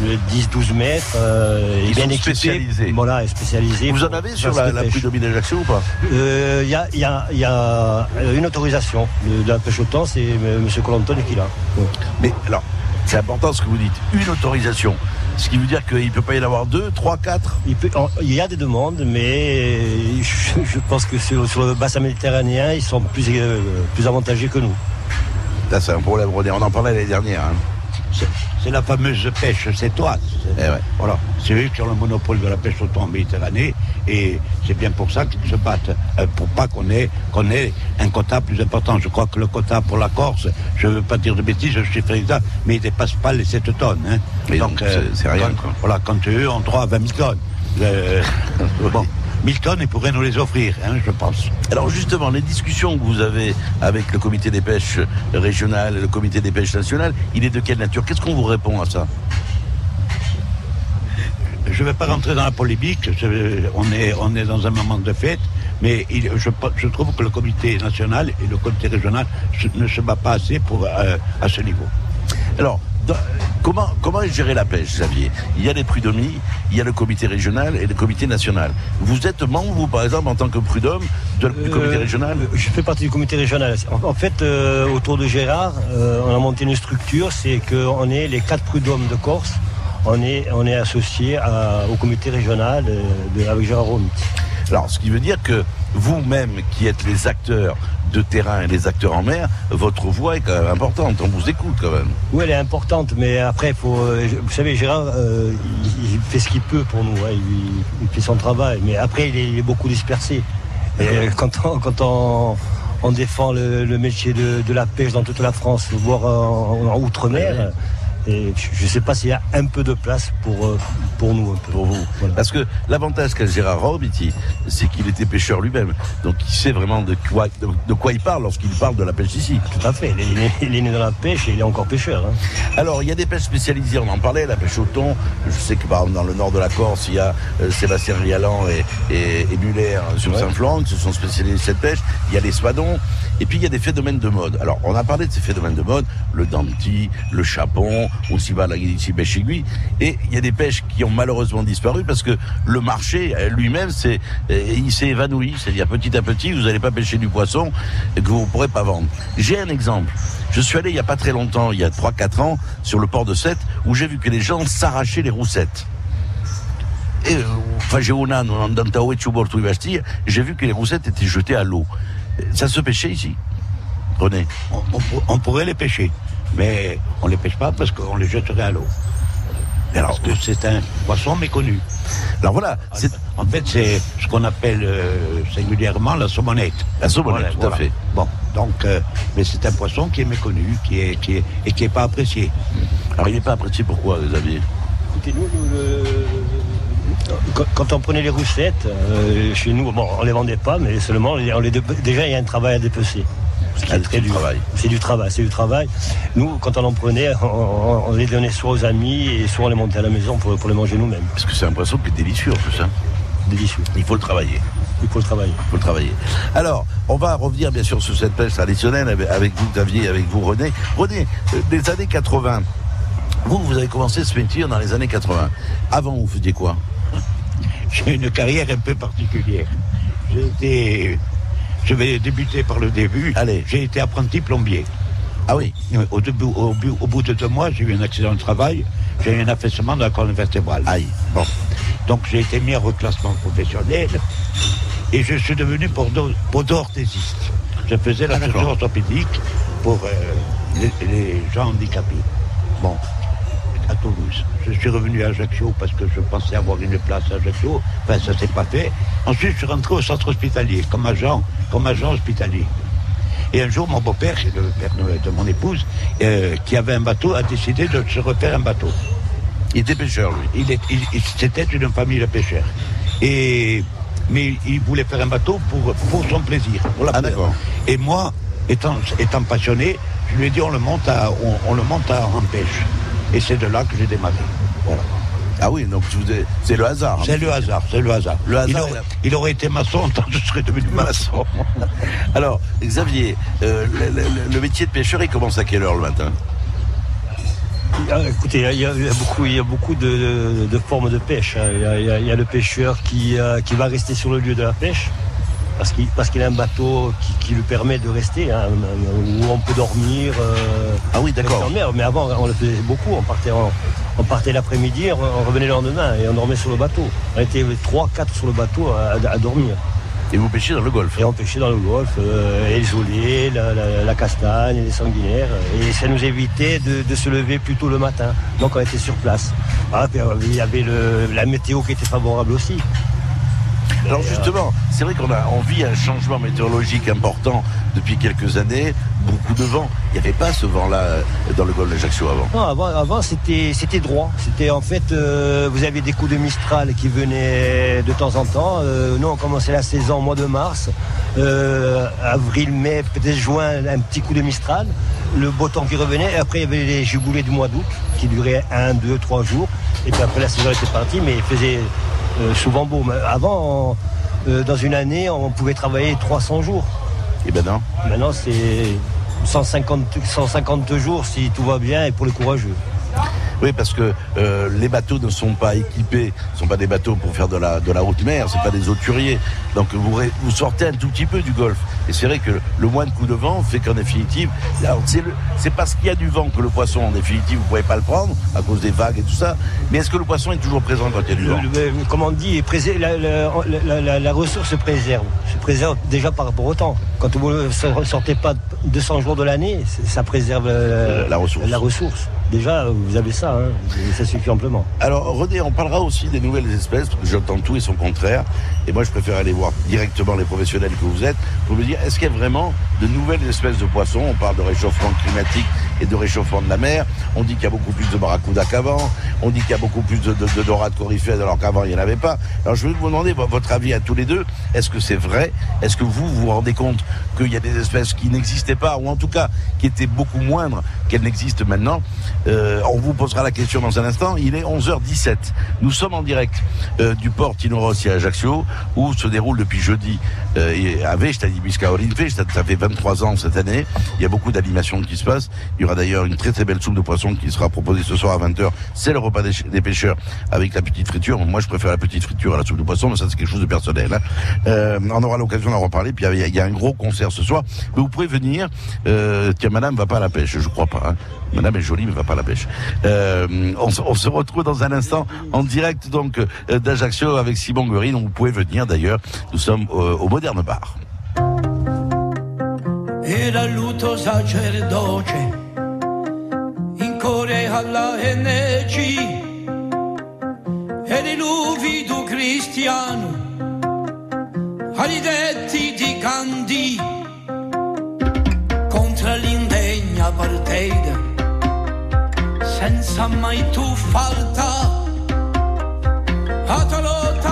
de 10-12 mètres, euh, et bien équipés. spécialisés. Voilà, spécialisés. Vous en avez faire sur la, la pêche. d'Ajaccio ou pas? Euh, Il y, a, il y a- il y a une autorisation de, de la pêche au temps, c'est M. Colanton qui l'a. Mais alors, c'est important ce que vous dites. Une autorisation. Ce qui veut dire qu'il ne peut pas y en avoir deux, trois, quatre Il, peut- en- il y a des demandes, mais je, je pense que sur, sur le bassin méditerranéen, ils sont plus, euh, plus avantagés que nous. Là, c'est un problème, René. On en parlait l'année dernière. hein. C'est- la fameuse pêche sétoise. Eh ouais. Voilà, c'est eux qui ont le monopole de la pêche au thon en Méditerranée et c'est bien pour ça qu'ils se battent, euh, pour pas qu'on ait, qu'on ait un quota plus important. Je crois que le quota pour la Corse, je ne veux pas dire de bêtises, je chiffre exact, mais il ne dépasse pas les 7 tonnes. hein. Donc, c'est- c'est rien, quand- quoi. Voilà, quand eux ont droit à 20 000 tonnes. Euh, bon, 1000 tonnes, ils pourraient nous les offrir, hein, je pense. Alors justement, les discussions que vous avez avec le comité des pêches régionales et le comité des pêches nationales, il est de quelle nature? Qu'est-ce qu'on vous répond à ça? Je ne vais pas rentrer dans la polémique, on est, dans un moment de fête, mais je, trouve que le comité national et le comité régional ne se bat pas assez euh, à ce niveau. Alors, dans- comment, comment est gérée la pêche, Xavier? Il y a les prud'hommes, il y a le comité régional et le comité national. Vous êtes membre, vous, par exemple, en tant que prud'homme du comité Euh, régional? Je fais partie du comité régional. En, en fait, euh, autour de Gérard, euh, on a monté une structure, c'est qu'on est les quatre prud'hommes de Corse. On est, on est associés à- au comité régional de, avec Gérard Romit. Alors, ce qui veut dire que vous-même, qui êtes les acteurs de terrain et les acteurs en mer, votre voix est quand même importante. On vous écoute quand même. Oui, elle est importante, mais après, il faut. euh, Vous savez, Gérard, euh, il, fait ce qu'il peut pour nous. hein, il, il fait son travail, mais après, il est, il est beaucoup dispersé. Et euh, quand on, quand on, on défend le, le métier de, de la pêche dans toute la France, voire en, en outre-mer, et je ne sais pas s'il y a un peu de place pour, euh, pour nous. Un peu. Pour vous. Parce que l'avantage qu'a Gérard Robiti, c'est qu'il était pêcheur lui-même. Donc il sait vraiment de quoi, de, de quoi il parle lorsqu'il parle de la pêche ici. Tout à fait. Il est, né- il est né dans la pêche et il est encore pêcheur. hein. Alors, il y a des pêches spécialisées, on en parlait, la pêche au thon. Je sais que par exemple, dans le nord de la Corse, il y a euh, Sébastien Rialan et, et, et Muller sur Saint-Florent qui se sont spécialisés cette pêche. Il y a les spadons. Et puis, il y a des phénomènes de mode. Alors, on a parlé de ces phénomènes de mode, le danti, le chapon, aussi va ici pêche aiguille. Et il y a des pêches qui ont malheureusement disparu parce que le marché euh, lui-même, c'est, euh, il s'est évanoui. C'est-à-dire petit à petit, vous n'allez pas pêcher du poisson que vous ne pourrez pas vendre. J'ai un exemple. Je suis allé il n'y a pas très longtemps, il y a 3-4 ans, sur le port de Sète, où j'ai vu que les gens s'arrachaient les roussettes. Et j'ai vu que les roussettes étaient jetées à l'eau. Ça se pêchait ici René on, pourrait les pêcher, mais on ne les pêche pas parce qu'on les jetterait à l'eau. Parce que c'est un poisson méconnu. Alors voilà. En fait, c'est ce qu'on appelle euh, singulièrement la saumonette. La saumonette, tout à fait. Bon, donc, euh, mais c'est un poisson qui est méconnu, qui est, qui est, et qui n'est pas apprécié. Alors il n'est pas apprécié pourquoi, Xavier? Écoutez, nous, quand, on prenait les roussettes, euh, chez nous, bon, on les vendait pas, mais seulement, on les, déjà, il y a un travail à dépecer. C'est du travail. C'est du travail, c'est du travail. Nous, quand on en prenait, on, les donnait soit aux amis et soit on les montait à la maison pour, les manger nous-mêmes. Parce que c'est un poisson qui est délicieux en plus. Hein. Délicieux. Il faut le travailler. Il faut le travailler. Il faut le travailler. Alors, on va revenir bien sûr sur cette pêche traditionnelle avec vous, Xavier, avec vous, René. René, euh, des années 80, vous, vous avez commencé ce métier dans les années 80. Avant, vous faisiez quoi? J'ai une carrière un peu particulière. J'ai été je vais débuter par le début. Allez. J'ai été apprenti plombier. Ah oui au, début, au, bout de deux mois, j'ai eu un accident de travail. J'ai eu un affaissement de la colonne vertébrale. Aïe. Bon. Donc j'ai été mis en reclassement professionnel et je suis devenu podo-orthésiste. Je faisais la ah, orthopédique pour euh, les, les gens handicapés. Bon, à Toulouse. Je suis revenu à Ajaccio parce que je pensais avoir une place à Ajaccio. Enfin, ça s'est pas fait. Ensuite, je suis rentré au centre hospitalier comme agent, comme agent hospitalier. Et un jour, mon beau-père, c'est le père de, mon épouse, euh, qui avait un bateau, a décidé de se refaire un bateau. Il était pêcheur, lui. Il, c'était une famille de pêcheurs. Et, mais il voulait faire un bateau pour, pour son plaisir. ah, d'accord. Et moi, étant, étant passionné, je lui ai dit on le monte, à, on, le monte en pêche. Et c'est de là que j'ai démarré. Voilà. Ah oui, donc c'est le hasard. C'est le hasard, c'est le hasard. Le hasard il, aurait, été maçon, tant je serais devenu maçon. Alors, Xavier, euh, le, métier de pêcheur, il commence à quelle heure le matin? Ah, Écoutez, il y, a, beaucoup, il y a beaucoup de, formes de pêche. Hein. Il y a, le pêcheur qui, euh, qui va rester sur le lieu de la pêche parce qu'il parce qu'il a un bateau qui, lui permet de rester, hein, où on peut dormir. Euh, ah oui, d'accord. Mais avant, on le faisait beaucoup. On partait, on, partait l'après-midi, on, revenait le lendemain et on dormait sur le bateau. On était 3-4 sur le bateau à, dormir. Et vous pêchiez dans le golfe Et on pêchait dans le golfe, euh, les la, castagne, les sanguinaires. Et ça nous évitait de, se lever plus tôt le matin. Donc on était sur place. Ah, il y avait la météo qui était favorable aussi. Alors justement, c'est vrai qu'on a envie un changement météorologique important depuis quelques années, beaucoup de vent. Il n'y avait pas ce vent-là euh, dans le golfe d'Ajaccio avant. Non, avant, c'était, c'était droit. C'était en fait, euh, vous avez des coups de Mistral qui venaient de temps en temps. Euh, nous, on commençait la saison au mois de mars. avril, mai, peut-être juin, un petit coup de Mistral. Le beau temps qui revenait. Et après, il y avait les juboulés du mois d'août qui duraient un, deux, trois jours. Et puis après, la saison était partie, mais il faisait souvent beau. Mais avant, euh, dans une année, on pouvait travailler 300 jours. Et maintenant Maintenant, c'est 150, 150 jours si tout va bien et pour les courageux. Oui, parce que euh, les bateaux ne sont pas équipés, ne sont pas des bateaux pour faire de la, de la haute mer, c'est pas des auturiers. Donc vous, vous sortez un tout petit peu du golfe. Et c'est vrai que le moins de coups de vent fait qu'en définitive, c'est parce qu'il y a du vent que le poisson, en définitive, vous ne pouvez pas le prendre à cause des vagues et tout ça. Mais est-ce que le poisson est toujours présent quand il y a du vent? Comme on dit, la, la, la, ressource se préserve. Se préserve déjà par rapport au temps. Quand vous ne sortez pas 200 jours de l'année, ça préserve la ressource déjà, vous avez ça, hein, ça suffit amplement. Alors, René, on parlera aussi des nouvelles espèces, parce que j'entends tout et son contraire. Et moi, je préfère aller voir directement les professionnels que vous êtes pour me dire, est-ce qu'il y a vraiment de nouvelles espèces de poissons? On parle de réchauffement climatique et de réchauffement de la mer. On dit qu'il y a beaucoup plus de barracuda qu'avant. On dit qu'il y a beaucoup plus de, de, dorades coryphèses alors qu'avant, il n'y en avait pas. Alors, je vais vous demander votre avis à tous les deux. Est-ce que c'est vrai? Est-ce que vous vous rendez compte qu'il y a des espèces qui n'existaient pas, ou en tout cas qui étaient beaucoup moindres qu'elles n'existent maintenant Euh, on vous posera la question dans un instant. Il est 11h17. Nous sommes en direct euh, du port Tino Rossi à Ajaccio, où se déroule depuis jeudi euh, à Vesta di. Ça fait 23 ans cette année. Il y a beaucoup d'animations qui se passent. Il y aura d'ailleurs une très très belle soupe de poisson qui sera proposée ce soir à 20h. C'est le repas des, pêcheurs avec la petite friture. Moi, je préfère la petite friture à la soupe de poisson, mais ça c'est quelque chose de personnel. hein. Euh, on aura l'occasion d'en reparler. Puis il y, y a un gros concert ce soir. Mais vous pouvez venir. Euh, tiens, madame va pas à la pêche, je crois pas. hein. Madame est jolie, mais va pas à la pêche. Euh, on, se- retrouve dans un instant en direct donc euh, d'Ajaccio avec Simon Guerin. Vous pouvez venir d'ailleurs. Nous sommes au Moderne Bar. Era luto in core alla e cristiano agli detti di Gandhi contro l'indegna partita senza mai tu falta la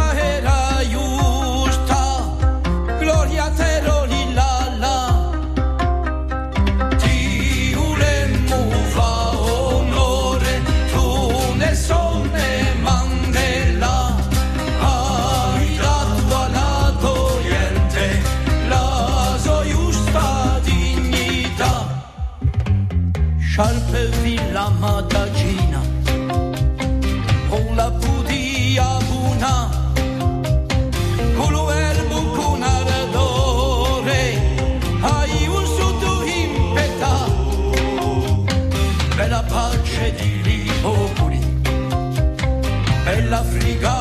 l'Africa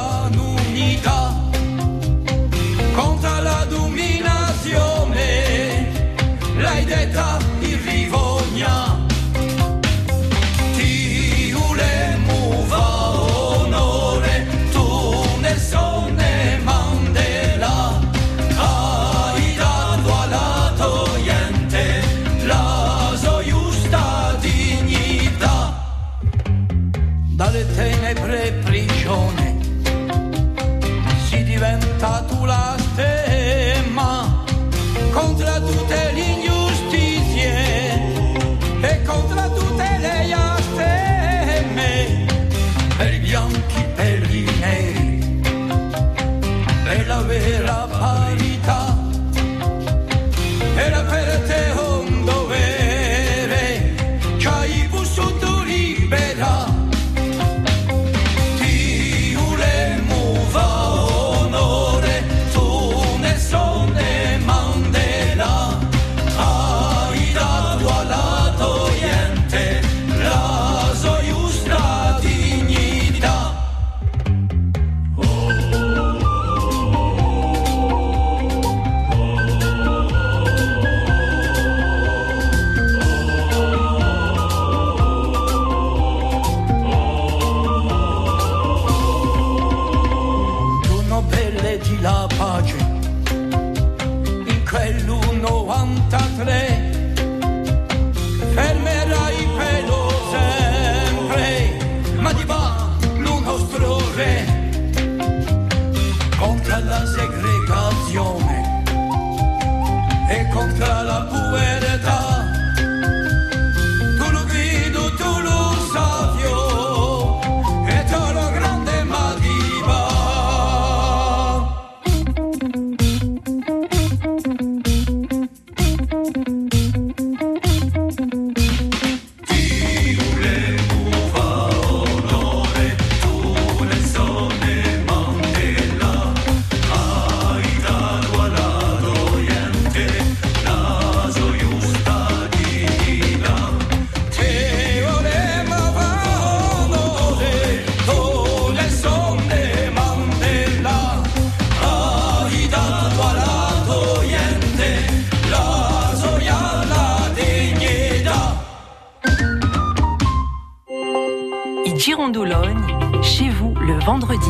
Girondoulogne, chez vous le vendredi.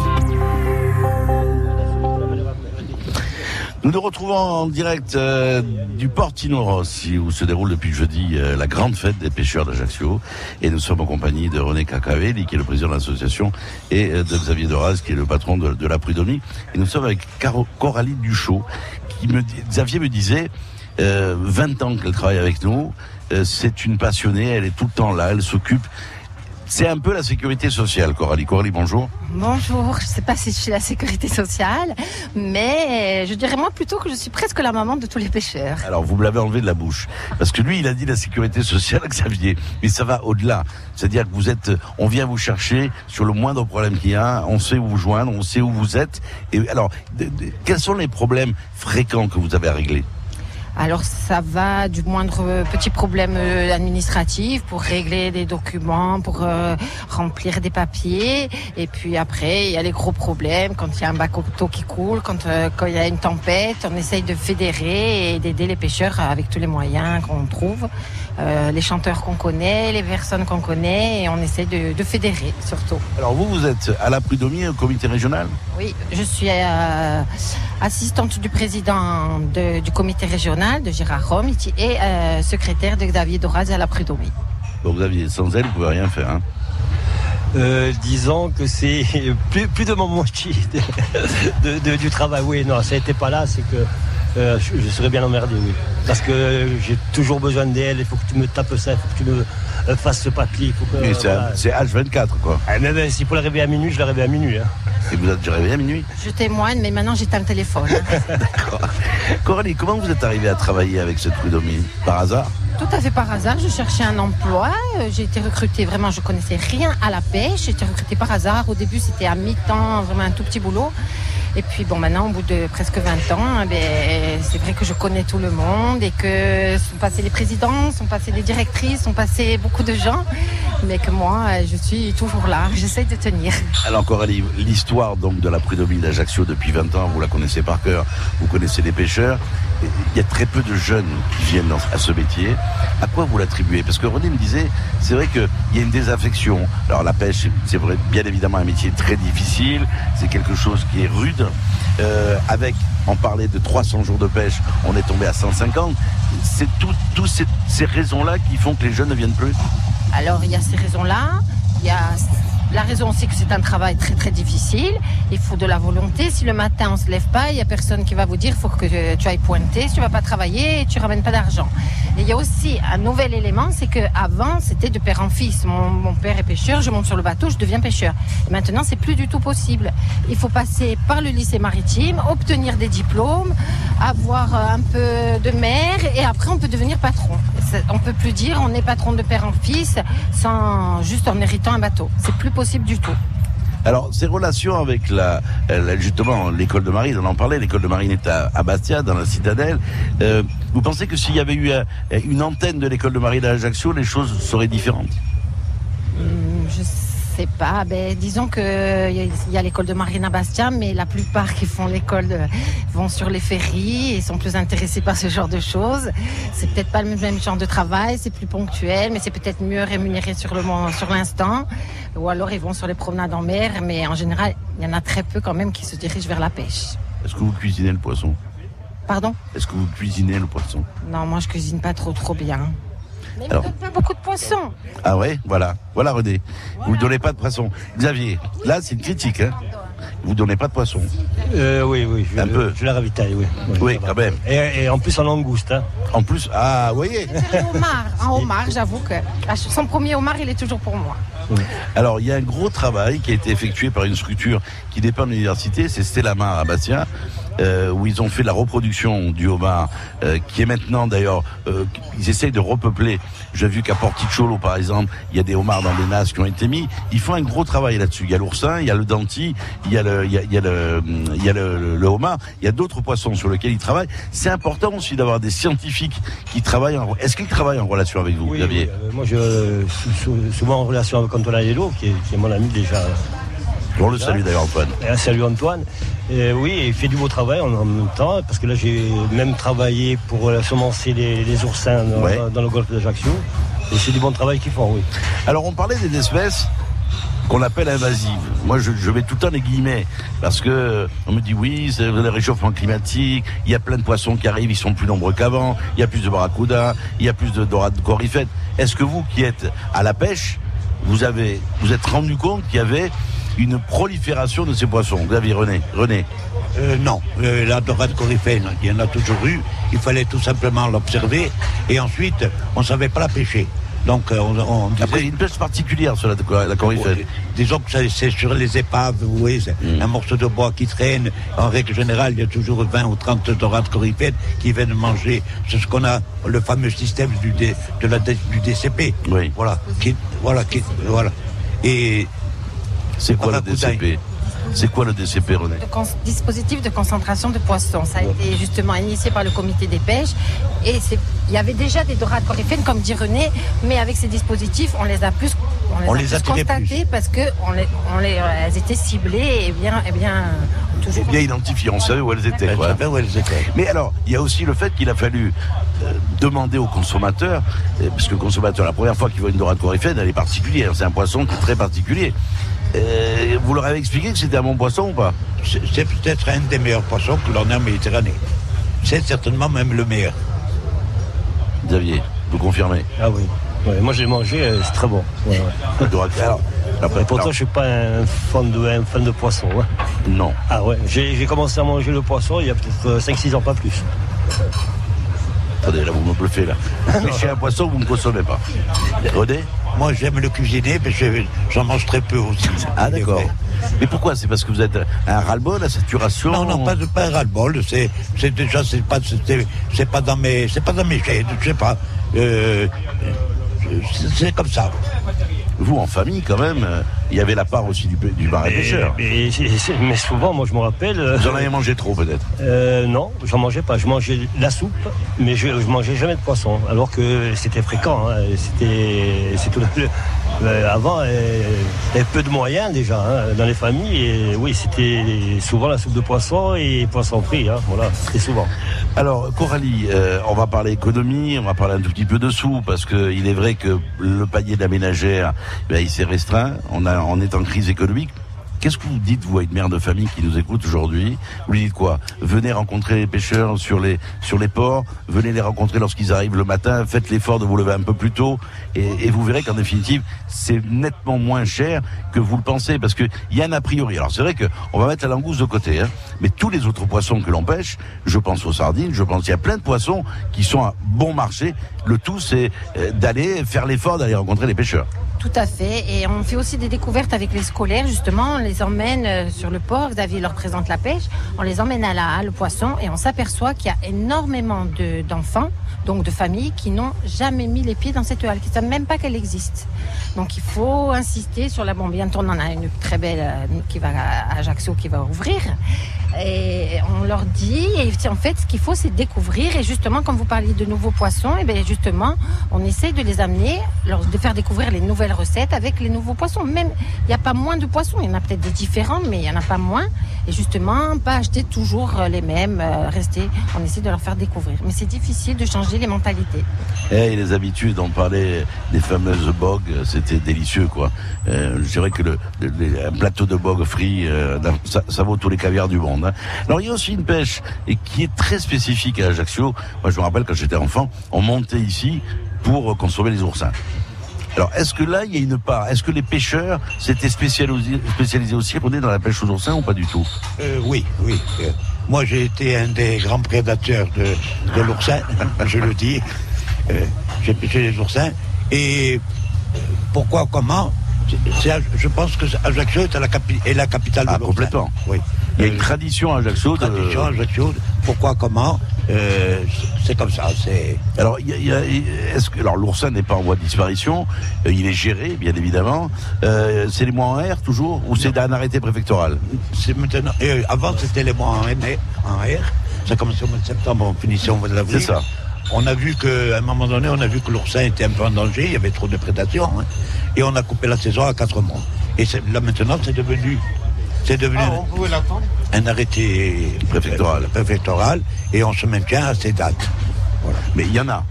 Nous nous retrouvons en direct euh, du Portino Rossi où se déroule depuis jeudi euh, la grande fête des pêcheurs d'Ajaccio. Et nous sommes en compagnie de René Cacavelli qui est le président de l'association et euh, de Xavier Doraz qui est le patron de, la Prud'homme et nous sommes avec Caro- Coralie qui me Xavier me disait euh, 20 ans qu'elle travaille avec nous. C'est une passionnée elle est tout le temps là elle s'occupe C'est un peu la sécurité sociale, Coralie. Coralie, bonjour. Bonjour, je ne sais pas si je suis la sécurité sociale, mais je dirais moi plutôt que je suis presque la maman de tous les pêcheurs. Alors, vous me l'avez enlevé de la bouche. Parce que lui, il a dit la sécurité sociale, Xavier. Mais ça va au-delà. C'est-à-dire que vous êtes, on vient vous chercher sur le moindre problème qu'il y a, on sait où vous joindre, on sait où vous êtes. Et alors, quels sont les problèmes fréquents que vous avez à régler? Alors ça va du moindre petit problème euh, administratif pour régler des documents, pour euh, remplir des papiers. Et puis après, il y a les gros problèmes quand il y a un bateau qui coule, quand, euh, quand il y a une tempête. On essaye de fédérer et d'aider les pêcheurs avec tous les moyens qu'on trouve. Euh, les chanteurs qu'on connaît, les personnes qu'on connaît, et on essaye de, de fédérer surtout. Alors, vous, vous êtes à la prud'homie, au comité régional? Oui, je suis euh, assistante du président de- du comité régional de Gérard Rome et euh, secrétaire de Xavier Doraz à la prud'homie. Donc, Xavier, sans elle, vous pouvez rien faire. Hein. Euh, disons que c'est plus, plus de mon moitié de, de- de- du travail. Oui, non, ça n'était pas là, c'est que euh, je, je serais bien emmerdé, oui. Parce que j'ai toujours besoin d'elle, il faut que tu me tapes ça, il faut que tu me euh, fasses ce papier. il faut que, Mais c'est voilà. c'est H24, quoi. Ah, mais ben, s'il faut le réveiller à minuit, je le réveille à minuit. hein. Et vous êtes déjà réveillé à minuit Je témoigne, mais maintenant j'éteins le téléphone. hein. Coralie, comment vous êtes arrivé à travailler avec cette prud'homie Par hasard Tout à fait par hasard, je cherchais un emploi. euh, J'ai été recrutée, vraiment, je connaissais rien à la pêche. J'ai été recrutée par hasard. Au début, c'était à mi-temps, vraiment un tout petit boulot. Et puis, bon, maintenant, au bout de presque 20 ans, eh ben, c'est vrai que je connais tout le monde et que sont passés les présidents, sont passés les directrices, sont passés beaucoup de gens. Mais que moi, je suis toujours là. J'essaie de tenir. Alors Coralie, l'histoire donc de la prud'homie d'Ajaccio depuis 20 ans, vous la connaissez par cœur, vous connaissez les pêcheurs. Il y a très peu de jeunes qui viennent à ce métier. À quoi vous l'attribuez? Parce que René me disait, c'est vrai qu'il y a une désaffection. Alors la pêche, c'est vrai, bien évidemment un métier très difficile, c'est quelque chose qui est rude. Euh, avec, on parlait de 300 jours de pêche, on est tombé à 150. C'est toutes tout ces, ces raisons-là qui font que les jeunes ne viennent plus. Alors il y a ces raisons-là. Il y a la raison aussi que c'est un travail très très difficile. Il faut de la volonté. Si le matin on se lève pas, il y a personne qui va vous dire faut que tu ailles pointer. Si tu vas pas travailler, tu ramènes pas d'argent. Il y a aussi un nouvel élément, c'est que avant c'était de père en fils. Mon, père est pêcheur, je monte sur le bateau, je deviens pêcheur. Maintenant c'est plus du tout possible. Il faut passer par le lycée maritime, obtenir des diplômes, avoir un peu de mer et après on peut devenir patron. C'est- On peut plus dire on est patron de père en fils sans juste en héritant un bateau. C'est du tout. Alors, ces relations avec la, justement l'école de marine, on en parlait, l'école de marine est à, à Bastia, dans la citadelle. Euh, vous pensez que s'il y avait eu euh, une antenne de l'école de marine à Ajaccio, les choses seraient différentes? Je sais pas. Ben, disons que il y a- l'école de marine à Bastia, mais la plupart qui font l'école de- vont sur les ferries et sont plus intéressés par ce genre de choses. C'est peut-être pas le même genre de travail, c'est plus ponctuel, mais c'est peut-être mieux rémunéré sur le sur l'instant. Ou alors ils vont sur les promenades en mer, mais en général, il y en a très peu quand même qui se dirigent vers la pêche. Est-ce que vous cuisinez le poisson? Pardon? Est-ce que vous cuisinez le poisson? Non, moi je cuisine pas trop trop bien. Mais Alors- donne pas beaucoup de poissons. Ah ouais, voilà, voilà René. Vous ne donnez pas de poisson. Xavier, là c'est une critique, hein Vous donnez pas de poisson. Euh, oui, oui. Je, Un peu. Je la ravitaille, oui. Oui, quand même. Et, et en plus en langouste. Hein. En plus, ah, vous voyez Un homard, un homard, j'avoue que ah, son premier homard, il est toujours pour moi. Alors, il y a un gros travail qui a été effectué par une structure qui dépend de l'université, c'est Stella Mar à Bastia, euh, où ils ont fait la reproduction du homard, euh, qui est maintenant d'ailleurs, euh, ils essayent de repeupler. J'ai vu qu'à Porticciolo, par exemple, il y a des homards dans des nasses qui ont été mis. Ils font un gros travail là-dessus. Il y a l'oursin, il y a le denti, il y a le, il y a, il y a le, il y a le, le- homard, il y a d'autres poissons sur lesquels ils travaillent. C'est important aussi d'avoir des scientifiques qui travaillent. En... Est-ce qu'ils travaillent en relation avec vous, Oui, Xavier? oui, euh, moi, je suis sou- souvent en relation avec Antoine Lello, qui est, qui est mon ami déjà. On le salue d'ailleurs, Antoine. Et, salut Antoine. Et oui, il fait du beau travail en, même temps, parce que là, j'ai même travaillé pour semencer les, les oursins dans, Ouais. dans le golfe d'Ajaccio. Et c'est du bon travail qu'ils font, oui. Alors on parlait des espèces qu'on appelle invasives. Moi je, je mets tout le temps les guillemets parce que on me dit oui c'est le réchauffement climatique, il y a plein de poissons qui arrivent, ils sont plus nombreux qu'avant, il y a plus de barracuda, il y a plus de dorades corifètes. Est-ce que vous qui êtes à la pêche, vous avez vous êtes rendu compte qu'il y avait une prolifération de ces poissons Xavier René, René. Euh, non, euh, la dorade coryphène, il y en a toujours eu. Il fallait tout simplement l'observer et ensuite, on ne savait pas la pêcher. Donc, euh, on, on disait- Après, il y a une pêche particulière sur la, la. Ouais, Disons que c'est sur les épaves, vous voyez, c'est Mm. un morceau de bois qui traîne. En règle générale, il y a toujours 20 ou 30 dorades coryphènes qui viennent manger. C'est ce qu'on a, le fameux système du, de la, du DCP. Oui. Voilà. Qui, voilà, qui, voilà. Et C'est quoi le. DCP C'est quoi le DCP, René? Le dispositif de concentration de poissons. Ça a été justement initié par le comité des pêches. Et il y avait déjà des dorades coryphènes, comme dit René, mais avec ces dispositifs, on les a plus, on les On a les plus attirait constatés parce que on les, on les, elles étaient ciblées et bien, et bien toujours. bien identifiées, on savait où elles étaient. On quoi. savait où elles étaient. Mais alors, il y a aussi le fait qu'il a fallu euh, demander au consommateur, euh, parce que le consommateur, la première fois qu'il voit une dorade coryphène, elle est particulière. C'est un poisson qui est très particulier. Euh, vous leur avez expliqué que c'était un bon poisson ou pas c'est peut-être un des meilleurs poissons que l'on a en Méditerranée. C'est certainement même le meilleur. Xavier, vous confirmez? Ah oui. Ouais, moi, je l'ai mangé, euh, c'est très bon. Ouais, ouais. Alors, après, pourtant, je suis pas un fan de, un fan de poisson. hein. non. Ah ouais, j'ai j'ai commencé à manger le poisson il y a peut-être 5-6 ans, pas plus. Attendez, là, vous me bluffez, là. Pêchez un poisson, vous ne consommez pas. René Moi, j'aime le cuisiner, mais je- j'en mange très peu aussi. Ah, d'accord. Mais pourquoi? C'est parce que vous êtes un ras-le-bol, à saturation? Non, non, pas, pas un ras-le-bol. C'est, déjà, c'est pas, c'est pas dans mes, c'est pas dans mes gènes, je sais pas. Euh, c'est, comme ça. Vous, en famille, quand même, euh, il y avait la part aussi du, du bar et pêcheur. Mais, mais souvent, moi, je me rappelle. euh, Vous en avez mangé trop, peut-être euh, non, j'en mangeais pas. Je mangeais la soupe, mais je, je mangeais jamais de poisson. Alors que c'était fréquent. hein. C'était, euh, avant, il y avait peu de moyens déjà hein, dans les familles. Et oui, c'était souvent la soupe de poisson et poisson frit. Hein, voilà, c'était souvent. Alors, Coralie, euh, on va parler économie, on va parler un tout petit peu de sous, parce que il est vrai que le panier de la ménagère, ben, il s'est restreint. On, a, on est en crise économique. Qu'est-ce que vous dites, vous, à une mère de famille qui nous écoute aujourd'hui Vous lui dites quoi Venez rencontrer les pêcheurs sur les, sur les ports, venez les rencontrer lorsqu'ils arrivent le matin, faites l'effort de vous lever un peu plus tôt, et, vous verrez qu'en définitive, c'est nettement moins cher que vous le pensez, parce qu'il y a un a priori. Alors c'est vrai qu'on va mettre la langouste de côté, hein, mais tous les autres poissons que l'on pêche, je pense aux sardines, je pense qu'il y a plein de poissons qui sont à bon marché. Le tout, c'est euh, d'aller faire l'effort d'aller rencontrer les pêcheurs. Tout à fait. Et on fait aussi des découvertes avec les scolaires, justement. Les emmène euh, sur le port. Xavier leur présente la pêche. On les emmène à la halle poisson et on s'aperçoit qu'il y a énormément de- d'enfants, donc de familles, qui n'ont jamais mis les pieds dans cette halle, qui ne savent même pas qu'elle existe. Donc il faut insister sur la bombe. Bientôt, on en a une très belle euh, qui va à Ajaccio qui va ouvrir. Et on leur dit, et en fait, ce qu'il faut, c'est découvrir. Et justement, comme vous parliez de nouveaux poissons, et bien justement, on essaye de les amener, de faire découvrir les nouvelles recettes avec les nouveaux poissons. Même, il n'y a pas moins de poissons, il y en a peut-être des différents, mais il n'y en a pas moins. Et justement, pas acheter toujours euh, les mêmes, euh, rester, on essaie de leur faire découvrir. Mais c'est difficile de changer les mentalités. Eh, et les habitudes, on parlait des fameuses bogues, c'était délicieux quoi. Euh, je dirais que le, plateau de bogues frit, euh, ça, ça vaut tous les caviars du monde. Hein. Alors il y a aussi une pêche qui est très spécifique à Ajaccio. Moi je me rappelle quand j'étais enfant, on montait ici pour consommer les oursins. Alors, est-ce que là, il y a une part? Est-ce que les pêcheurs s'étaient spécialisés, aussi, René, dans la pêche aux oursins ou pas du tout? Euh, oui, oui. Euh, moi, j'ai été un des grands prédateurs de, l'oursin, je le dis. Euh, j'ai pêché les oursins. Et pourquoi, comment? Je pense que Ajaccio est, à la, capi- est la capitale de Ah, complètement. Oui. Il y a une tradition à Ajaccio. de- Tradition à Ajaccio. Pourquoi, comment Euh, C'est comme ça. C'est. Alors, y a- il y a- est-ce que alors l'oursin n'est pas en voie de disparition euh, Il est géré, bien évidemment. Euh, c'est les mois en R toujours ou c'est un arrêté préfectoral? C'est maintenant. euh, avant, c'était les mois en, N- en R. Ça commençait au mois de septembre, on finissait au mois d'avril. C'est ça. On a vu qu'à un moment donné, on a vu que l'oursin était un peu en danger, il y avait trop de prédation. hein. et on a coupé la saison à quatre mois. Et là maintenant, c'est devenu. C'est devenu un arrêté préfectoral. préfectoral et on se maintient à ces dates. Voilà. Mais il y en a.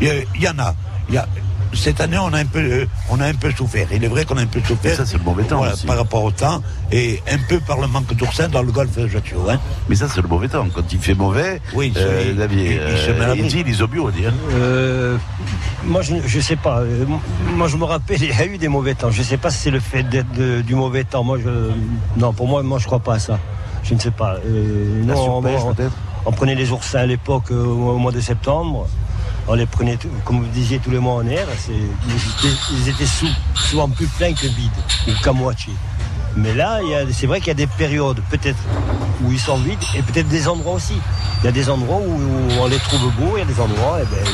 Il y, a- il y en a. Il y a- cette année, on a un peu, euh, on a un peu souffert. Il est vrai qu'on a un peu souffert. ça, c'est le mauvais temps Voilà, aussi. par rapport au temps et un peu par le manque d'oursins dans le golfe d'Ajaccio. Hein. Mais ça, c'est le mauvais temps. Quand il fait mauvais, Oui, euh, c'est- Xavier, il- il se met à euh, il dit les obus, on dit. hein. Euh, moi, je ne sais pas. Euh, Moi, je me rappelle, il y a eu des mauvais temps. Je ne sais pas si c'est le fait d'être de- du mauvais temps. Moi, je, non, pour moi, moi, je crois pas à ça. Je ne sais pas. Euh, La non, surpêche, on, prenait les oursins à l'époque euh, au, au mois de septembre. On les prenait, comme vous disiez, tous les mois en air. c'est- Ils étaient, ils étaient sous- souvent plus pleins que vides, ou qu'à moitié. Mais là, il y a- c'est vrai qu'il y a des périodes, peut-être, où ils sont vides, et peut-être des endroits aussi. Il y a des endroits où on les trouve beaux, il y a des endroits, eh ben,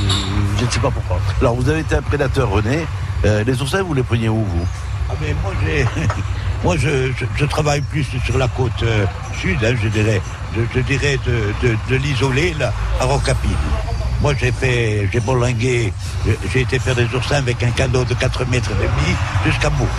je ne sais pas pourquoi. Alors, vous avez été un prédateur, René. Euh, les oursins, vous les preniez où, vous? Ah ben moi, je, je- je travaille plus sur la côte euh, sud, hein, je dirais, je, je dirais de, de, de l'isolé là, à Rocapine. Moi j'ai fait, j'ai bolingué, j'ai- été faire des oursins avec un canot de 4 mètres et demi jusqu'à Bourse.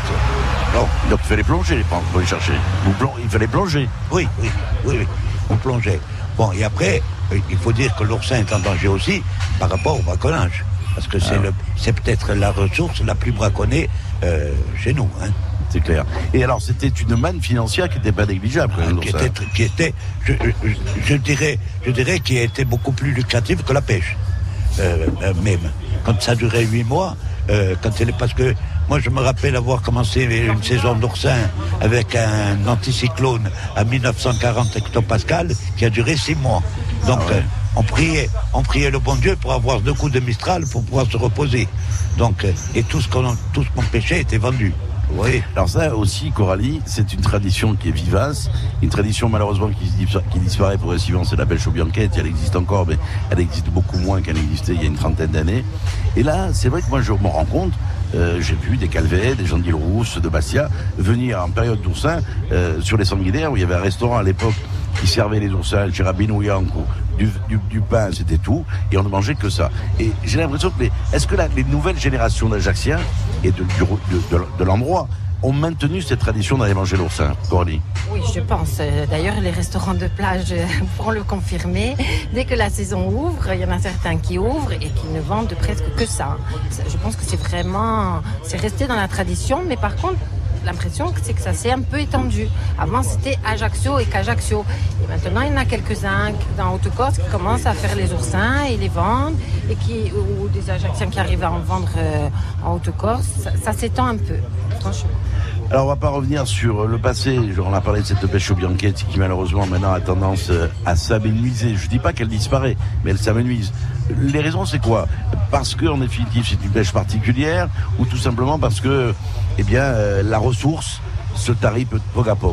Non, donc il fallait plonger pour pour les chercher. Vous il fallait plonger. Oui, oui, oui, oui, on plongeait. Bon, et après, euh, il faut dire que l'oursin est en danger aussi par rapport au braconnage. Parce que c'est Ah. le- c'est peut-être la ressource la plus braconnée euh, chez nous. Hein. C'est clair. Et alors, c'était une manne financière qui n'était pas négligeable. qui était, qui était je, je- je dirais, je dirais, qui était beaucoup plus lucrative que la pêche. Euh, euh, même. Quand ça durait huit mois, euh, quand elle est, parce que moi je me rappelle avoir commencé une saison d'oursin avec un anticyclone à 1940 hectopascal qui a duré six mois. Donc euh, on priait, on priait le bon Dieu pour avoir deux coups de Mistral pour pouvoir se reposer. Donc euh, et tout ce qu'on tout ce qu'on pêchait était vendu. Voyez Alors ça aussi, Coralie, c'est une tradition qui est vivace, une tradition malheureusement qui, disparaît progressivement, c'est la pêche aux bianquettes, elle existe encore, mais elle existe beaucoup moins qu'elle existait il y a une trentaine d'années. Et là, c'est vrai que moi je me rends compte, euh, j'ai vu des Calvets, des gens d'île Rousse, de Bastia, venir en période d'oursin euh, sur les sanguinaires, où il y avait un restaurant à l'époque qui servait les oursins, le Rabino Yanko, du, du, du pain, c'était tout, et on ne mangeait que ça. Et j'ai l'impression que les, est-ce que les nouvelles générations d'Ajacciens et de, de, de- l'endroit ont maintenu cette tradition d'aller manger l'oursin, Coralie? Oui, je pense. Euh, D'ailleurs, les restaurants de plage euh, pourront le confirmer. Dès que la saison ouvre, il y en a certains qui ouvrent et qui ne vendent presque que. Ça, Je pense que c'est vraiment, c'est resté dans la tradition, mais par contre, l'impression que c'est que ça s'est un peu étendu. Avant, c'était Ajaccio et qu'Ajaccio. Et maintenant, il y en a quelques-uns dans Haute-Corse qui commencent à faire les oursins et les vendent, et qui, ou des Ajacciens qui arrivent à en vendre euh, en Haute-Corse. Ça, s'étend un peu, franchement. Alors on va pas revenir sur le passé, on a parlé de cette pêche aux bianquettes qui malheureusement maintenant a tendance euh, à s'amenuiser. Je dis pas qu'elle disparaît, mais elle s'amenuise. Les raisons c'est quoi? Parce que en définitive c'est une pêche particulière ou tout simplement parce que eh bien euh, la ressource se tarit peu à peu.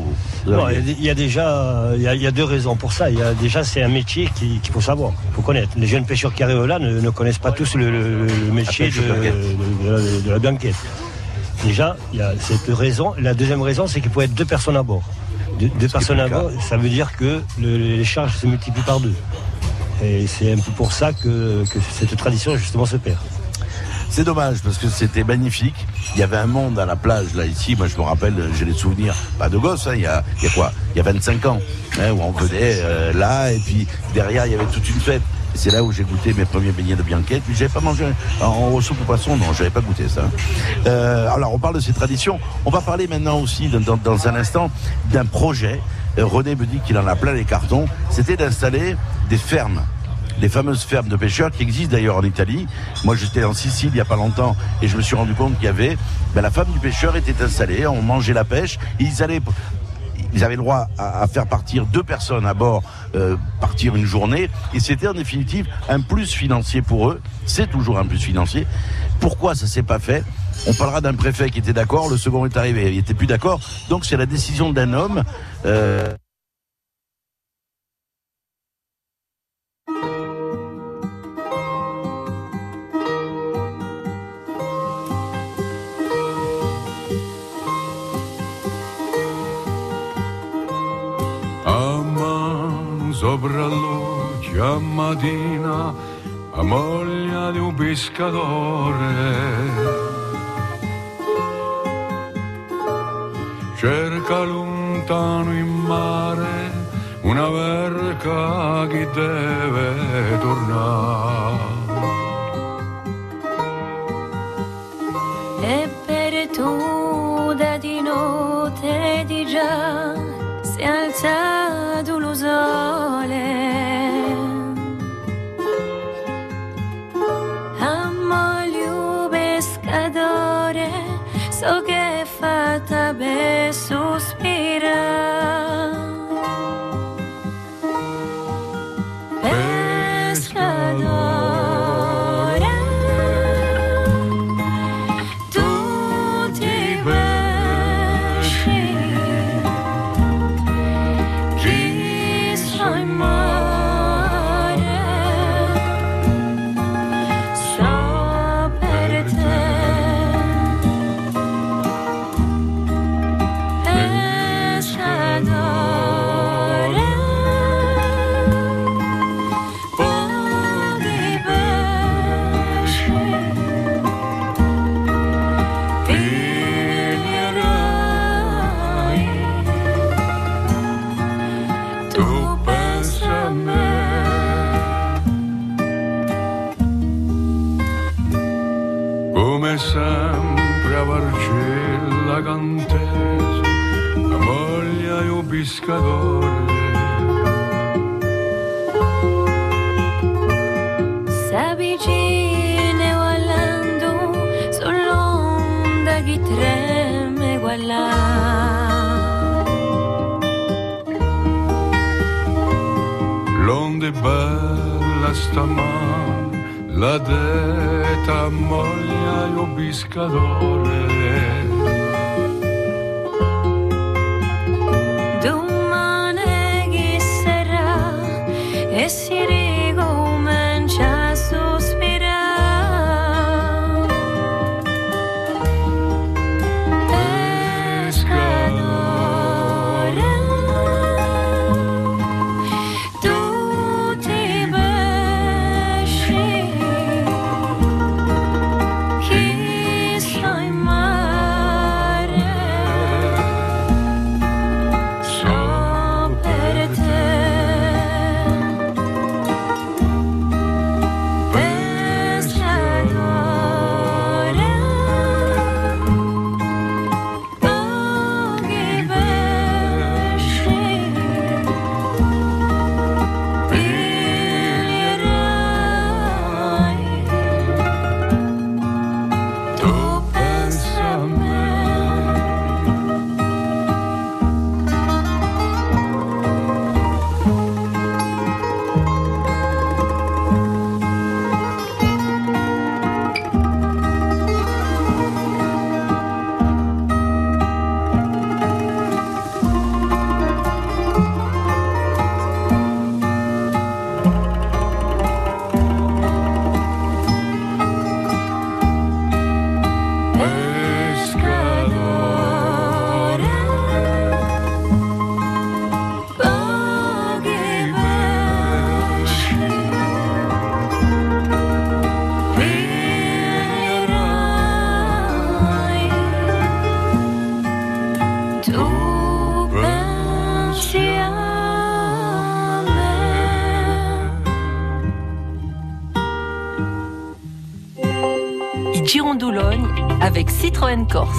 Non, il y a- déjà euh, il y a, il y a deux raisons pour ça. Il y a déjà c'est un métier qui- qu'il faut savoir, il faut connaître. Les jeunes pêcheurs qui arrivent là ne, ne connaissent pas tous le, le- le métier de, la- bianquette. Déjà, il y a cette raison. La deuxième raison, c'est qu'il faut être deux personnes à bord. Deux, deux personnes à bord, ça veut dire que le- les charges se multiplient par deux. Et c'est un peu pour ça que, cette tradition justement se perd. C'est dommage parce que c'était magnifique. Il y avait un monde à la plage là ici. Moi je me rappelle, j'ai des souvenirs, pas de gosse, hein, il, y a, quoi? Il y a 25 ans, hein, où on venait euh, là et puis derrière il y avait toute une fête. C'est là où j'ai goûté mes premiers beignets de bianquette. Puis j'avais pas mangé en, soupe au poisson, non, j'avais pas goûté ça. Euh, alors on parle de ces traditions. On va parler maintenant aussi dans un instant d'un projet. Euh, René me dit qu'il en a plein les cartons. C'était d'installer des fermes les fameuses fermes de pêcheurs qui existent d'ailleurs en Italie. Moi, j'étais en Sicile il n'y a pas longtemps et je me suis rendu compte qu'il y avait ben, la femme du pêcheur était installée, on mangeait la pêche, ils allaient ils avaient le droit à, à faire partir deux personnes à bord, euh, partir une journée, et c'était en définitive un plus financier pour eux. C'est toujours un plus financier. Pourquoi ça s'est pas fait? On parlera d'un préfet qui était d'accord, le second est arrivé, il était plus d'accord. Donc c'est la décision d'un homme. euh, sopra l'occhio a mattina a moglie di un pescatore. Cerca lontano in mare una verca che deve tornare. E per tu da di notte di già si è tu pensa a me. Come sempre a Varcella Cantese, la moglie è un pescatore. S'avvicina volando sull'onda che treme guardando. Bella stamane, la detta moglia io pescadore. Domani che sarà e si Citroën Corse.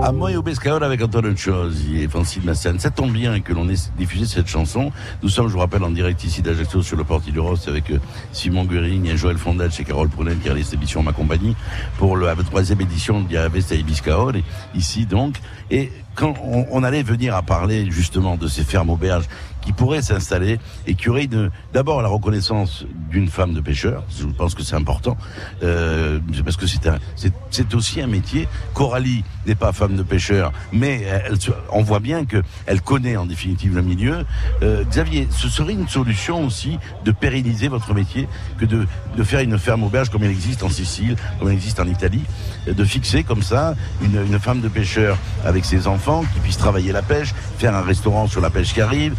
À moi et au Pescador avec Antoine Chose et Francine Massane. Ça tombe bien que l'on ait diffusé cette chanson. Nous sommes, je vous rappelle, en direct ici d'Ajaccio sur le Porti du Ross avec euh, Simon Guering et Joël Fondel chez Carole Prunel qui réalise cette émission ma compagnie pour la troisième édition d'Iavesta et Biscaol. Et Ici donc. Et quand on allait venir à parler justement de ces fermes auberges qui pourraient s'installer et qui auraient une- d'abord la reconnaissance d'une femme de pêcheur. Je pense que c'est important euh, parce que c'est aussi un métier. Coralie n'est pas femme de pêcheur, mais elle, on voit bien que elle connaît en définitive le milieu. Euh, Xavier, ce serait une solution aussi de pérenniser votre métier que de, faire une ferme auberge comme il existe en Sicile, comme il existe en Italie, euh, de fixer comme ça une, femme de pêcheur avec ses enfants qui puisse travailler la pêche, faire un restaurant sur la pêche qui arrive,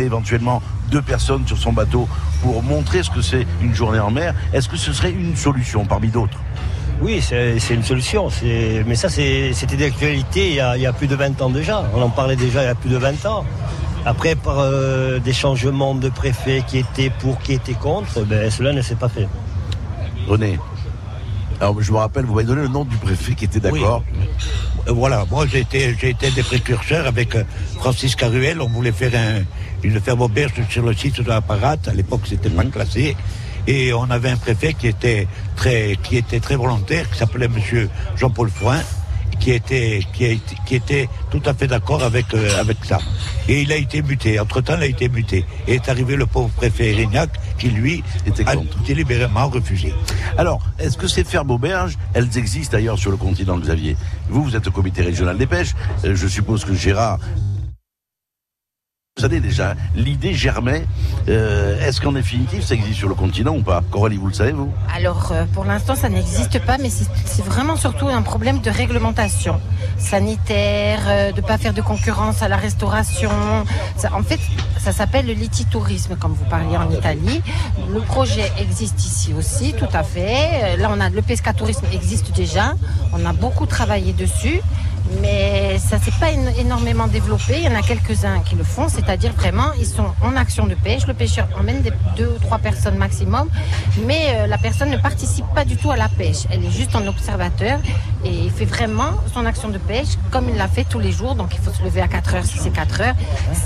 éventuellement deux personnes sur son bateau pour montrer ce que c'est une journée en mer. Est-ce que ce serait une solution parmi d'autres? Oui, c'est une solution. Mais ça, c'était d'actualité il, y a- il y a plus de 20 ans déjà. On en parlait déjà il y a plus de 20 ans. Après, par euh, des changements de préfets qui étaient pour, qui étaient contre, ben, cela ne s'est pas fait. René alors, je me rappelle, vous m'avez donné le nom du préfet qui était d'accord. Euh, Voilà, moi j'ai été, été des précurseurs avec euh, Francis Caruel. On voulait faire un- une ferme auberge sur le site de la Parate. À l'époque, c'était pas classé. Et on avait un préfet qui était très, qui était très volontaire, qui s'appelait Monsieur Jean-Paul Frouin, qui était, qui, a qui était tout à fait d'accord avec, euh, avec ça. Et il a été muté. Entre-temps, il a été muté. Et est arrivé le pauvre préfet Erignac, qui lui Était a contre. délibérément refusé. Alors, est-ce que ces fermes auberges, elles existent ailleurs sur le continent, Xavier? Vous, vous êtes au comité régional des pêches. Euh, je suppose que Gérard. Vous savez déjà, l'idée germait. Euh, est-ce qu'en définitive, ça existe sur le continent ou pas Coralie, vous le savez, vous Alors, euh, pour l'instant, ça n'existe pas, mais c'est vraiment surtout un problème de réglementation sanitaire, euh, de ne pas faire de concurrence à la restauration. En fait, ça s'appelle le lititourisme, comme vous parliez en Italie. Le projet existe ici aussi, tout à fait. Là, on a le pescatourisme existe déjà. On a beaucoup travaillé dessus. Mais ça s'est pas éno- énormément développé. Il y en a quelques-uns qui le font, c'est-à-dire vraiment, ils sont en action de pêche. Le pêcheur emmène des, deux ou trois personnes maximum, mais euh, la personne ne participe pas du tout à la pêche. Elle est juste en observateur et il fait vraiment son action de pêche comme il l'a fait tous les jours. Donc il faut se lever à 4 heures si c'est 4 heures.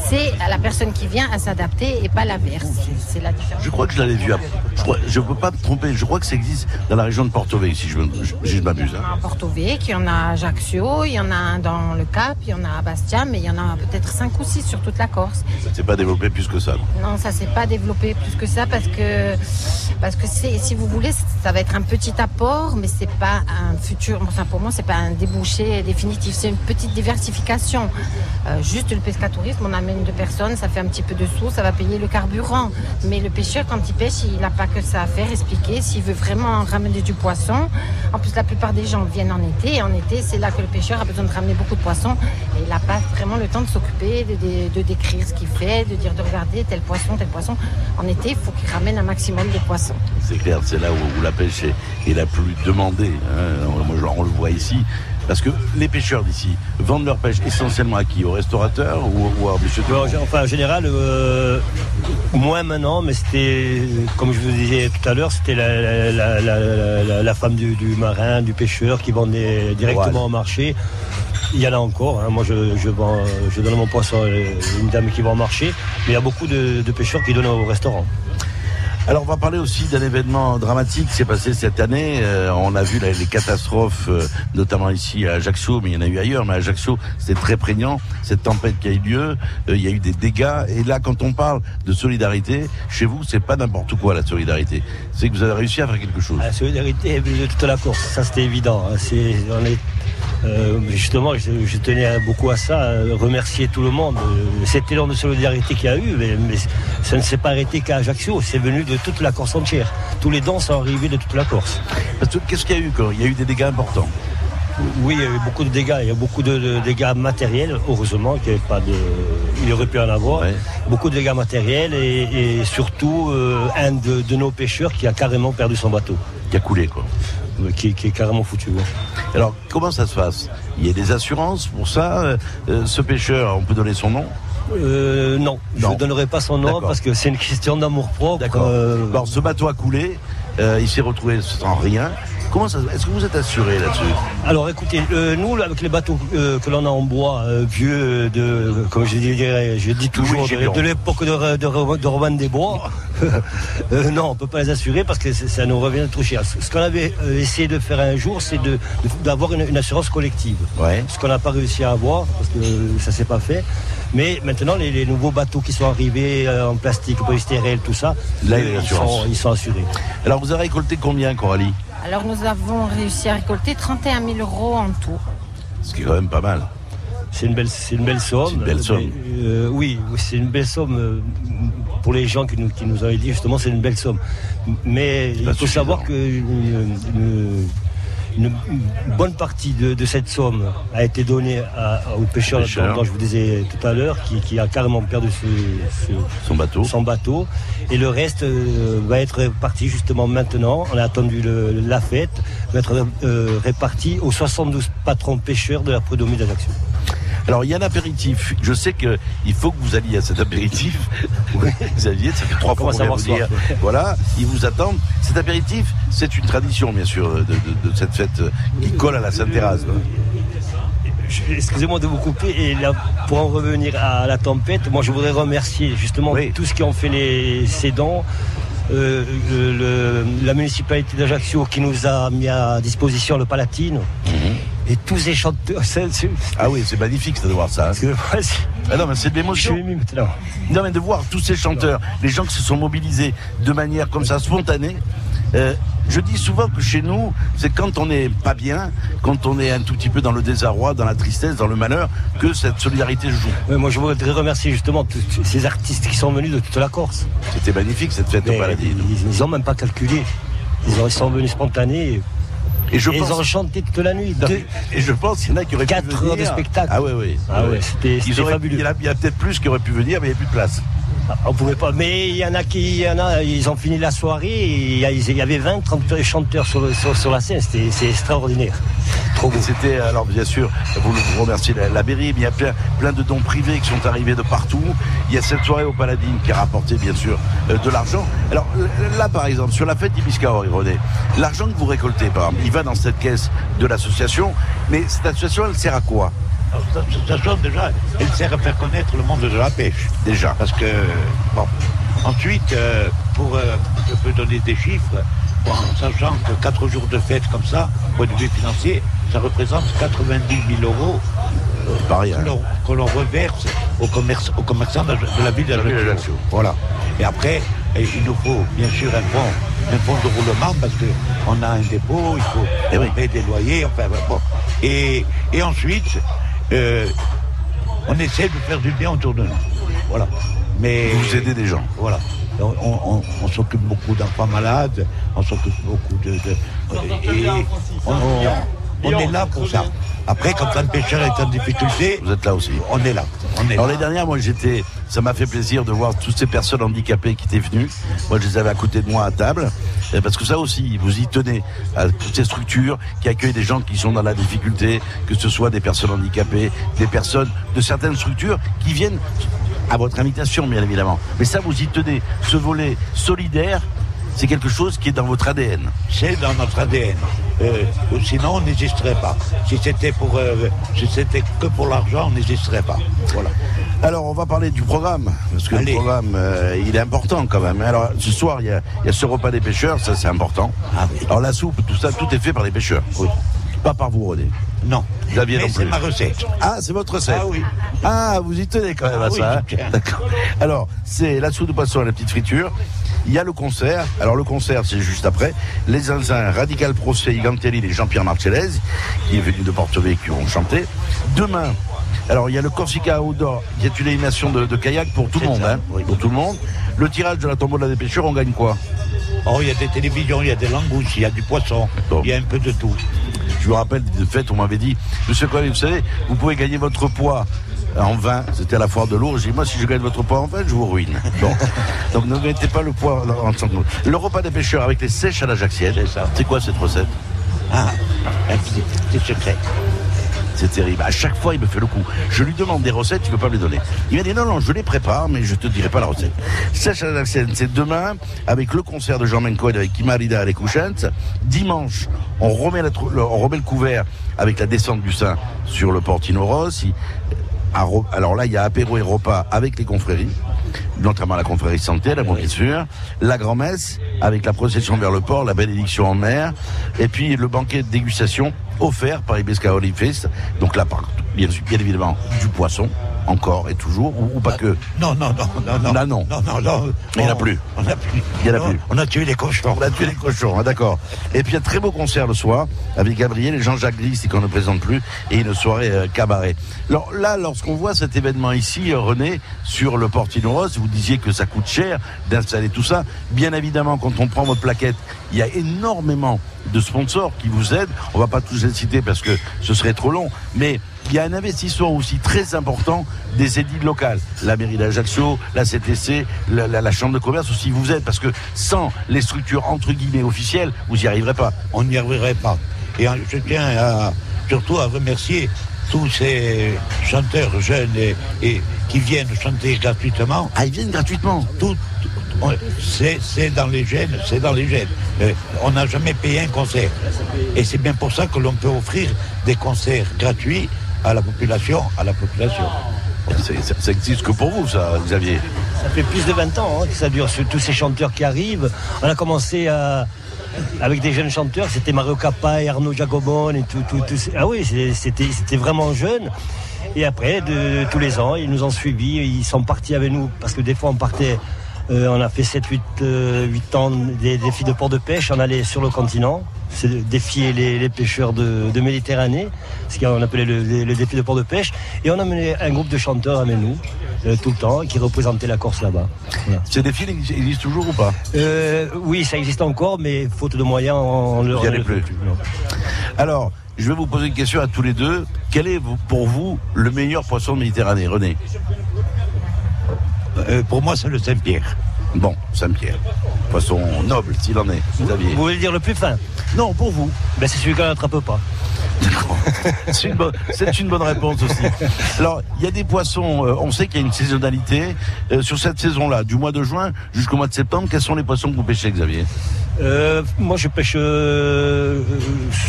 C'est à la personne qui vient à s'adapter et pas l'inverse. C'est- la différence. Je crois que je l'avais vu. à- Je ne peux pas me tromper. Je crois que ça existe dans la région de Porto Vecchio, si je, m'abuse. hein. à Porto Vecchio, il y en a à Ajaccio, il y en a un dans le Cap, il y en a à Bastia, mais il y en a peut-être 5 ou 6 sur toute la Corse. Ça s'est pas développé plus que ça. Non, ça s'est pas développé plus que ça parce que parce que si vous voulez ça va être un petit apport mais c'est pas un futur enfin pour moi c'est pas un débouché définitif c'est une petite diversification Euh, juste le pescatourisme on amène deux personnes ça fait un petit peu de sous ça va payer le carburant mais le pêcheur quand il pêche il n'a pas que ça à faire expliquer s'il veut vraiment ramener du poisson en plus la plupart des gens viennent en été et en été c'est là que le pêcheur a besoin de ramener beaucoup de poissons et il n'a pas vraiment le temps de s'occuper de, de- décrire ce qu'il fait de dire de regarder tel poisson tel poisson en été il faut qu'il ramène un maximum de poissons C'est clair, c'est là où, la pêche est, la plus demandée. hein. Moi, on le voit ici. Parce que les pêcheurs d'ici vendent leur pêche essentiellement à qui? Aux restaurateurs ou, ou à monsieur Enfin, en général, euh, moins maintenant, mais c'était, comme je vous disais tout à l'heure, c'était la, la- la- femme du, du marin, du pêcheur qui vendait directement au marché. Il y en a encore. hein. Moi, je, je, vends, je donne mon poisson à une dame qui va au marché. Mais il y a beaucoup de, de pêcheurs qui donnent au restaurant. Alors on va parler aussi d'un événement dramatique qui s'est passé cette année. Euh, on a vu les catastrophes, euh, notamment ici à Ajaccio, mais il y en a eu ailleurs. Mais à Ajaccio, c'était très prégnant. Cette tempête qui a eu lieu, euh, il y a eu des dégâts. Et là, quand on parle de solidarité, chez vous, c'est pas n'importe quoi la solidarité. C'est que vous avez réussi à faire quelque chose. La solidarité est venue de toute la Corse, ça c'était évident. hein. On est, euh, justement, je, je tenais beaucoup à ça, à remercier tout le monde. Euh, Cet élan de solidarité qu'il y a eu, mais, mais ça ne s'est pas arrêté qu'à Ajaccio, c'est venu de toute la Corse entière. Tous les dons sont arrivés de toute la Corse. Qu'est-ce qu'il y a eu quand Il y a eu des dégâts importants. Oui, il y a eu beaucoup de dégâts. Il y a beaucoup de, de dégâts matériels, heureusement qu'il n'y avait pas de. Il aurait pu en avoir. Beaucoup de dégâts matériels et, et surtout euh, un de, de nos pêcheurs qui a carrément perdu son bateau. Qui a coulé, quoi. Qui, qui est carrément foutu. ouais. Alors comment ça se passe? Il y a des assurances pour ça? Euh, euh, Ce pêcheur, on peut donner son nom? Euh, non, je ne donnerai pas son nom parce que c'est une question d'amour propre. D'accord. Euh, Alors, ce bateau a coulé, euh, il s'est retrouvé sans rien. Comment ça Est-ce que vous êtes assuré là-dessus Alors écoutez, euh, nous avec les bateaux euh, que l'on a en bois euh, vieux, de, comme je dis, je dis toujours, de, de l'époque de, de, de Robin des Bois, non, on peut pas les assurer parce que ça nous revient trop cher. Ce qu'on avait essayé de faire un jour, c'est d'avoir une, une assurance collective. Ouais. Ce qu'on n'a pas réussi à avoir parce que ça s'est pas fait. Mais maintenant, les, les nouveaux bateaux qui sont arrivés en plastique, polystyrène, tout ça, Là, ils, sont, ils sont assurés. Alors vous avez récolté combien, Coralie? Alors nous avons réussi à récolter 31 000 euros en tout Ce qui est quand même pas mal. C'est une belle, c'est une belle somme. Une belle somme. Mais, euh, oui, c'est une belle somme euh, pour les gens qui nous, qui nous avaient dit justement c'est une belle somme. Mais il faut savoir que une, une- une bonne partie de, de cette somme a été donnée à- au pêcheur, Pêcheur. dont, dont je vous disais tout à l'heure, qui, qui a carrément perdu ce- ce- Son bateau. son bateau. Et le reste euh, va être réparti justement maintenant. On a attendu le- la fête, va être euh, réparti aux 72 patrons pêcheurs de la prédomine d'Ajaccio. Alors il y a un apéritif. Je sais que il faut que vous alliez à cet apéritif. Xavier, ça fait trois fois qu'on vous dire. Voilà, ils vous attendent. Cet apéritif, c'est une tradition bien sûr de, de- de cette fête qui colle à la Sainte-Thérèse. Excusez-moi de vous couper. Et là, pour en revenir à la tempête, moi je voudrais remercier justement tous ceux qui ont fait les, ces dons. Euh, euh, le- la municipalité d'Ajaccio qui nous a mis à disposition le Palatine. Et tous ces chanteurs. Ah oui, c'est magnifique ça, de voir ça. hein. Ah non, mais c'est de l'émotion. Je suis ému maintenant. Non, mais de voir tous ces chanteurs, les gens qui se sont mobilisés de manière comme ça spontanée. euh, je dis souvent que chez nous, c'est quand on n'est pas bien, quand on est un tout petit peu dans le désarroi, dans la tristesse, dans le malheur, que cette solidarité joue. Ouais, moi je voudrais remercier justement tous ces artistes qui sont venus de toute la Corse. C'était magnifique cette fête au Mais Paladine. Ils n'ont même pas calculé. Ils sont venus spontanés. Et je ils pense- ont chanté toute la nuit. Et je pense qu'il y en a qui auraient pu Quatre venir. heures de spectacle. Ah ouais, ouais. Ah c'était- Ils fabuleux. Il y a, il y en a peut-être plus qui auraient pu venir, mais il n'y a plus de place. On pouvait pas, mais il y en a qui, y en a, ils ont fini la soirée, il y avait 20, 30 chanteurs sur, sur, la scène, c'est extraordinaire. Trop beau. C'était, alors bien sûr, vous, vous remerciez la, la mairie, mais il y a plein, plein de dons privés qui sont arrivés de partout. Il y a cette soirée au Paladine qui a rapporté, bien sûr, euh, de l'argent. Alors là, par exemple, sur la fête d'Ibiscaor, René, l'argent que vous récoltez, par exemple, il va dans cette caisse de l'association, mais cette association, elle sert à quoi? Association, déjà, elle sert à faire connaître le monde de la pêche. Déjà. Parce que, bon. Ensuite, euh, pour, euh, je peux donner des chiffres, bon, en sachant que 4 jours de fête comme ça, au point de vue financier, ça représente 90 000 euros euh, que l'on- reverse aux, commerce- aux commerçants de, de la ville d'Ajaccio. Voilà. Et après, il nous faut bien sûr un fonds, un fonds de roulement parce qu'on a un dépôt, il faut Eh payer des loyers, enfin bon. Et, et ensuite, euh, on essaie de faire du bien autour de nous. Voilà. Mais Vous aidez des gens. Voilà. On, on- on s'occupe beaucoup d'enfants malades, on s'occupe beaucoup de. de- et on, on- on est là pour ça. Après, quand un pêcheur est en difficulté, Vous êtes là aussi. on est là. On est Alors là. les dernières, moi j'étais, ça m'a fait plaisir de voir toutes ces personnes handicapées qui étaient venues. Moi je les avais à côté de moi à table, parce que ça aussi, vous y tenez à toutes ces structures qui accueillent des gens qui sont dans la difficulté, que ce soit des personnes handicapées, des personnes de certaines structures qui viennent à votre invitation, bien évidemment. Mais ça, vous y tenez. Ce volet solidaire, c'est quelque chose qui est dans votre ADN. C'est dans notre ADN. Euh, sinon, on n'existerait pas. Si c'était pour, euh, si c'était que pour l'argent, on n'existerait pas. Voilà. Alors, on va parler du programme, parce que Allez. le programme, euh, il est important quand même. Alors, ce soir, il y a, il y a ce repas des pêcheurs, ça c'est important. Ah oui. Alors, la soupe, tout ça, tout est fait par les pêcheurs. Oui. Pas par vous, René. Non. Xavier c'est ma recette. Ah, c'est votre recette Ah oui. Ah, vous y tenez quand même Ah à oui, ça. hein. D'accord. Alors, c'est la soupe de poisson et la petite friture. Il y a le concert. Alors, le concert, c'est juste après. Les Zinzins, Radical Procès, Igantelli et Jean-Pierre Marcellez, qui est venu de Porto-Vecchio, qui vont chanter. Demain, alors, il y a le Corsica Outdoor, qui est une animation de, de kayak pour tout le monde. hein. Pour tout le monde. Le tirage de la tombola des pêcheurs, on gagne quoi? Oh, il y a des télévisions, il y a des langoustes, il y a du poisson, Bon. il y a un peu de tout. Je me rappelle, de fait, on m'avait dit, Monsieur Cohen, vous savez, vous pouvez gagner votre poids en vin. C'était à la foire de Lourdes. J'ai dit, moi, si je gagne votre poids en vin, je vous ruine. Bon. Donc, ne mettez pas le poids en centre. Le repas des pêcheurs avec les sèches à la jaxienne. C'est ça. C'est quoi cette recette? Ah, petit secret. C'est terrible. À chaque fois, il me fait le coup. Je lui demande des recettes, il ne veut pas me les donner. Il m'a dit non, non, je les prépare, mais je te dirai pas la recette. Sèche à la jaxienne, c'est demain, avec le concert de Jean Mencoy avec Kimarida et les Couchentes. Dimanche, on remet, la on remet le couvert avec la descente du sein sur le Portino Ross. Alors là, il y a apéro et repas avec les confréries, notamment la confrérie santé, la sûr, la grand-messe avec la procession vers le port, la bénédiction en mer, et puis le banquet de dégustation offert par Ibesca Olifest. Donc là, bien, sûr- bien évidemment, du poisson, encore et toujours, ou, pas que. Non, non, non, non, non. Là, non. Non, non, non. Il y en a plus. On a plus. Il y en a plus. On a tué les cochons. On a tué les cochons, hein, d'accord. Et puis un très beau concert le soir avec Gabriel et Jean-Jacques Gris, qu'on ne présente plus, et une soirée euh, cabaret. Alors là, lorsqu'on voit cet événement ici, euh, René, sur le Portino Ross, vous disiez que ça coûte cher d'installer tout ça. Bien évidemment, quand on prend votre plaquette, il y a énormément de sponsors qui vous aident. On va pas tous les citer parce que ce serait trop long, mais il y a un investissement aussi très important des édiles locales. La mairie d'Ajaccio, la CTC, la, chambre de commerce aussi vous aident parce que sans les structures entre guillemets officielles, vous n'y arriverez pas. On n'y arriverait pas. Et je tiens à, surtout à remercier tous ces chanteurs jeunes et, et qui viennent chanter gratuitement. Ah, ils viennent gratuitement Tout, c'est c'est dans les gènes, c'est dans les gènes. Euh, on n'a jamais payé un concert. Et c'est bien pour ça que l'on peut offrir des concerts gratuits à la population, à la population. C'est- Ça, ça existe que pour vous, ça, Xavier. Ça fait plus de 20 ans hein, que ça dure, sur tous ces chanteurs qui arrivent. On a commencé à- avec des jeunes chanteurs, c'était Mario Capa et Arnaud Jacobon et tout. tout, ah oui, c'était vraiment jeune. Et après, tous les ans, ils nous ont suivis, ils sont partis avec nous, parce que des fois on partait, euh, on a fait 7, 8, 8 ans des défis de port de pêche, on allait sur le continent, c'est défier les, les pêcheurs de, de Méditerranée, ce qu'on appelait le, le- le défi de port de pêche, et on a mené un groupe de chanteurs avec nous, euh, tout le temps, qui représentait la Corse là-bas. Voilà. Ces défis existent toujours ou pas? Euh, oui, ça existe encore, mais faute de moyens, on le on le plus. non. Alors, je vais vous poser une question à tous les deux. Quel est pour vous le meilleur poisson de Méditerranée, René Euh, pour moi, c'est le Saint-Pierre. Bon, Saint-Pierre. Poisson noble, s'il en est. Xavier. Vous voulez dire le plus fin Non, pour vous. Ben, c'est celui qu'on n'attrape pas. C'est une, bonne, c'est une bonne réponse aussi. Alors, il y a des poissons, euh, on sait qu'il y a une saisonnalité. Euh, sur cette saison-là, du mois de juin jusqu'au mois de septembre, quels sont les poissons que vous pêchez, Xavier? Euh, moi, je pêche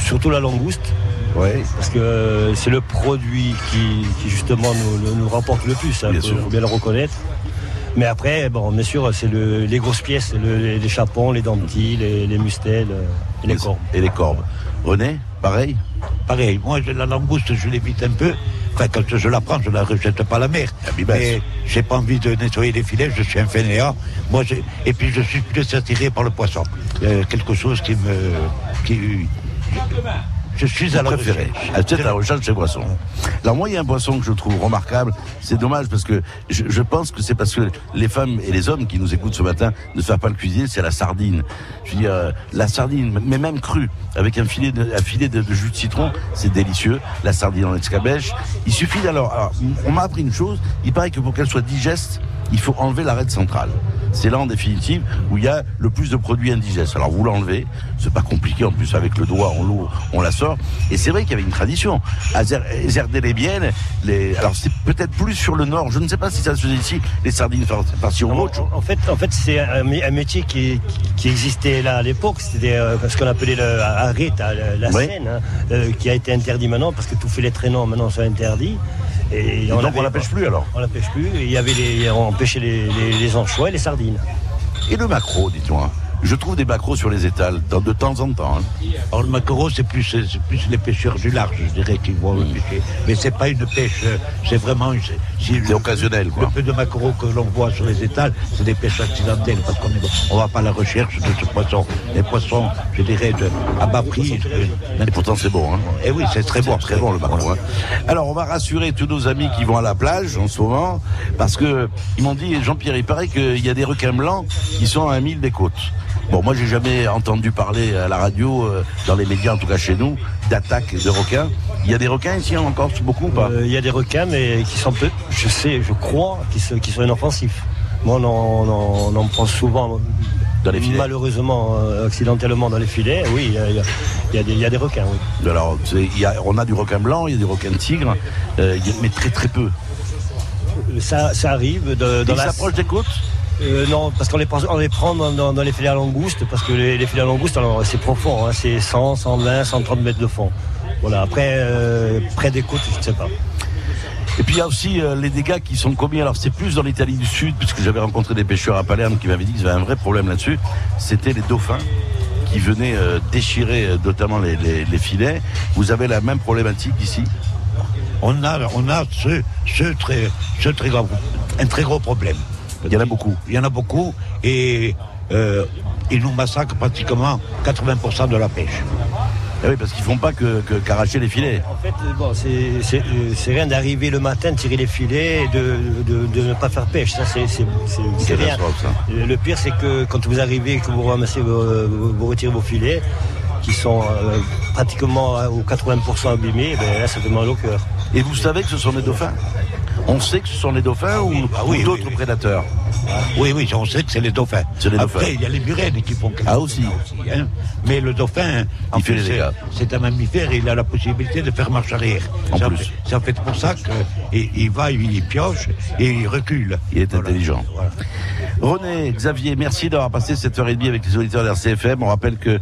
surtout la langouste. Ouais. Parce que c'est le produit qui, qui, justement nous, nous rapporte le plus. Il faut bien le reconnaître. Mais après, bon, bien sûr, c'est le, les grosses pièces, le, les, chapons, les dentilles, les, les mustelles euh, et les, les corbes. Et les corbes. René, pareil Pareil, moi la langouste je l'évite un peu. Enfin quand je la prends, je la rejette pas à la mer. Mais j'ai pas envie de nettoyer les filets, je suis un fainéant. Moi, et puis je suis plus attiré par le poisson. A quelque chose qui me. Qui, je suis à la préféré. À peut-être la recherche chez poissons. Alors moi, il y a un poisson que je trouve remarquable. C'est dommage parce que je, je pense que c'est parce que les femmes et les hommes qui nous écoutent ce matin ne savent pas le cuisiner, c'est la sardine. Je veux dire, euh, la sardine, mais même crue, avec un filet de, un filet de, de jus de citron, c'est délicieux. La sardine en escabèche. Il suffit alors, alors on m'a appris une chose. Il paraît que pour qu'elle soit digeste, il faut enlever l'arête centrale. C'est là en définitive où il y a le plus de produits indigestes. Alors vous l'enlevez, c'est pas compliqué en plus avec le doigt on l'eau on la sort. Et c'est vrai qu'il y avait une tradition. À Zerdé-les-Biennes, les... alors c'est peut-être plus sur le nord. Je ne sais pas si ça se faisait ici les sardines par-ci ou autre. En fait, en fait c'est un, un, métier qui, qui, existait là à l'époque. C'était euh, ce qu'on appelait le arrêt, la, Oui. Seine, hein, euh, qui a été interdit maintenant parce que tous les traîneaux maintenant sont interdits. Et, et donc on la pêche plus alors? On la pêche plus. Et il y avait les, on pêchait les, les, les anchois et les sardines. Et le maquereau, dites-moi? Je trouve des maquereaux sur les étals de temps en temps. Hein. Alors le maquereau, c'est plus, plus les pêcheurs du large, je dirais, qui vont mmh. pêcher. Mais c'est pas une pêche, c'est vraiment une. C'est occasionnel, quoi. Le peu de maquereaux que l'on voit sur les étals, c'est des pêches accidentelles, parce qu'on on va pas à la recherche de ce poisson. Les poissons, je dirais, de, à bas prix. Et pourtant, c'est bon. Hein. Et oui, c'est très bon, très bon le maquereau. Hein. Alors, on va rassurer tous nos amis qui vont à la plage en ce moment, parce que ils m'ont dit, Jean-Pierre, il paraît qu'il y a des requins blancs qui sont à 1000 des côtes. Bon, moi, j'ai jamais entendu parler à la radio, euh, dans les médias, en tout cas chez nous, d'attaques de requins. Il y a des requins ici en Corse, beaucoup ou pas euh, Il y a des requins, mais qui sont peu, je sais, je crois, qui sont, qui sont inoffensifs. Moi, on en, on en prend souvent, dans les filets. malheureusement, euh, accidentellement dans les filets. Oui, il y y a, y des, il y a des, requins. Oui. Alors, a, on a du requin blanc, il y a du requin tigre, euh, mais très très peu. Ça, ça arrive. De, dans il la... s'approche des côtes euh, non, parce qu'on les, on les prend dans, dans, dans, les filets à langouste, parce que les, les filets à langouste, c'est profond, hein, c'est 100, 120, 130 mètres de fond. Voilà, après, euh, près des côtes, je ne sais pas. Et puis il y a aussi euh, les dégâts qui sont commis. Alors c'est plus dans l'Italie du Sud, puisque j'avais rencontré des pêcheurs à Palerme qui m'avaient dit qu'ils avaient un vrai problème là-dessus. C'était les dauphins qui venaient euh, déchirer notamment les, les, les, filets. Vous avez la même problématique ici? On a, on a ce, ce, très, ce très gros, un très gros problème. Il y en a beaucoup. Il y en a beaucoup et euh, ils nous massacrent pratiquement 80% de la pêche. Ah oui, parce qu'ils font pas que, qu'arracher les filets. En fait, bon, c'est rien d'arriver le matin, de tirer les filets et de, de, de ne pas faire pêche. Ça, c'est rien. Ça. Le pire, c'est que quand vous arrivez, que vous ramassez, vous retirez vos filets, qui sont euh, pratiquement aux 80% abîmés, ben là, ça fait mal au cœur. Et vous savez que ce sont des dauphins? On sait que ce sont les dauphins ou, ah oui, ou d'autres oui, oui. prédateurs Oui, oui, on sait que c'est les dauphins. C'est les dauphins. Après, il y a les murènes qui font quelque ah, aussi. aussi hein. Mais le dauphin, en fait, c'est un mammifère et il a la possibilité de faire marche arrière. En c'est plus. C'est en fait pour ça qu'il il va, il pioche et il recule. Il est voilà. intelligent. Voilà. René, Xavier, merci d'avoir passé cette heure et demie avec les auditeurs d'RCFM. On rappelle que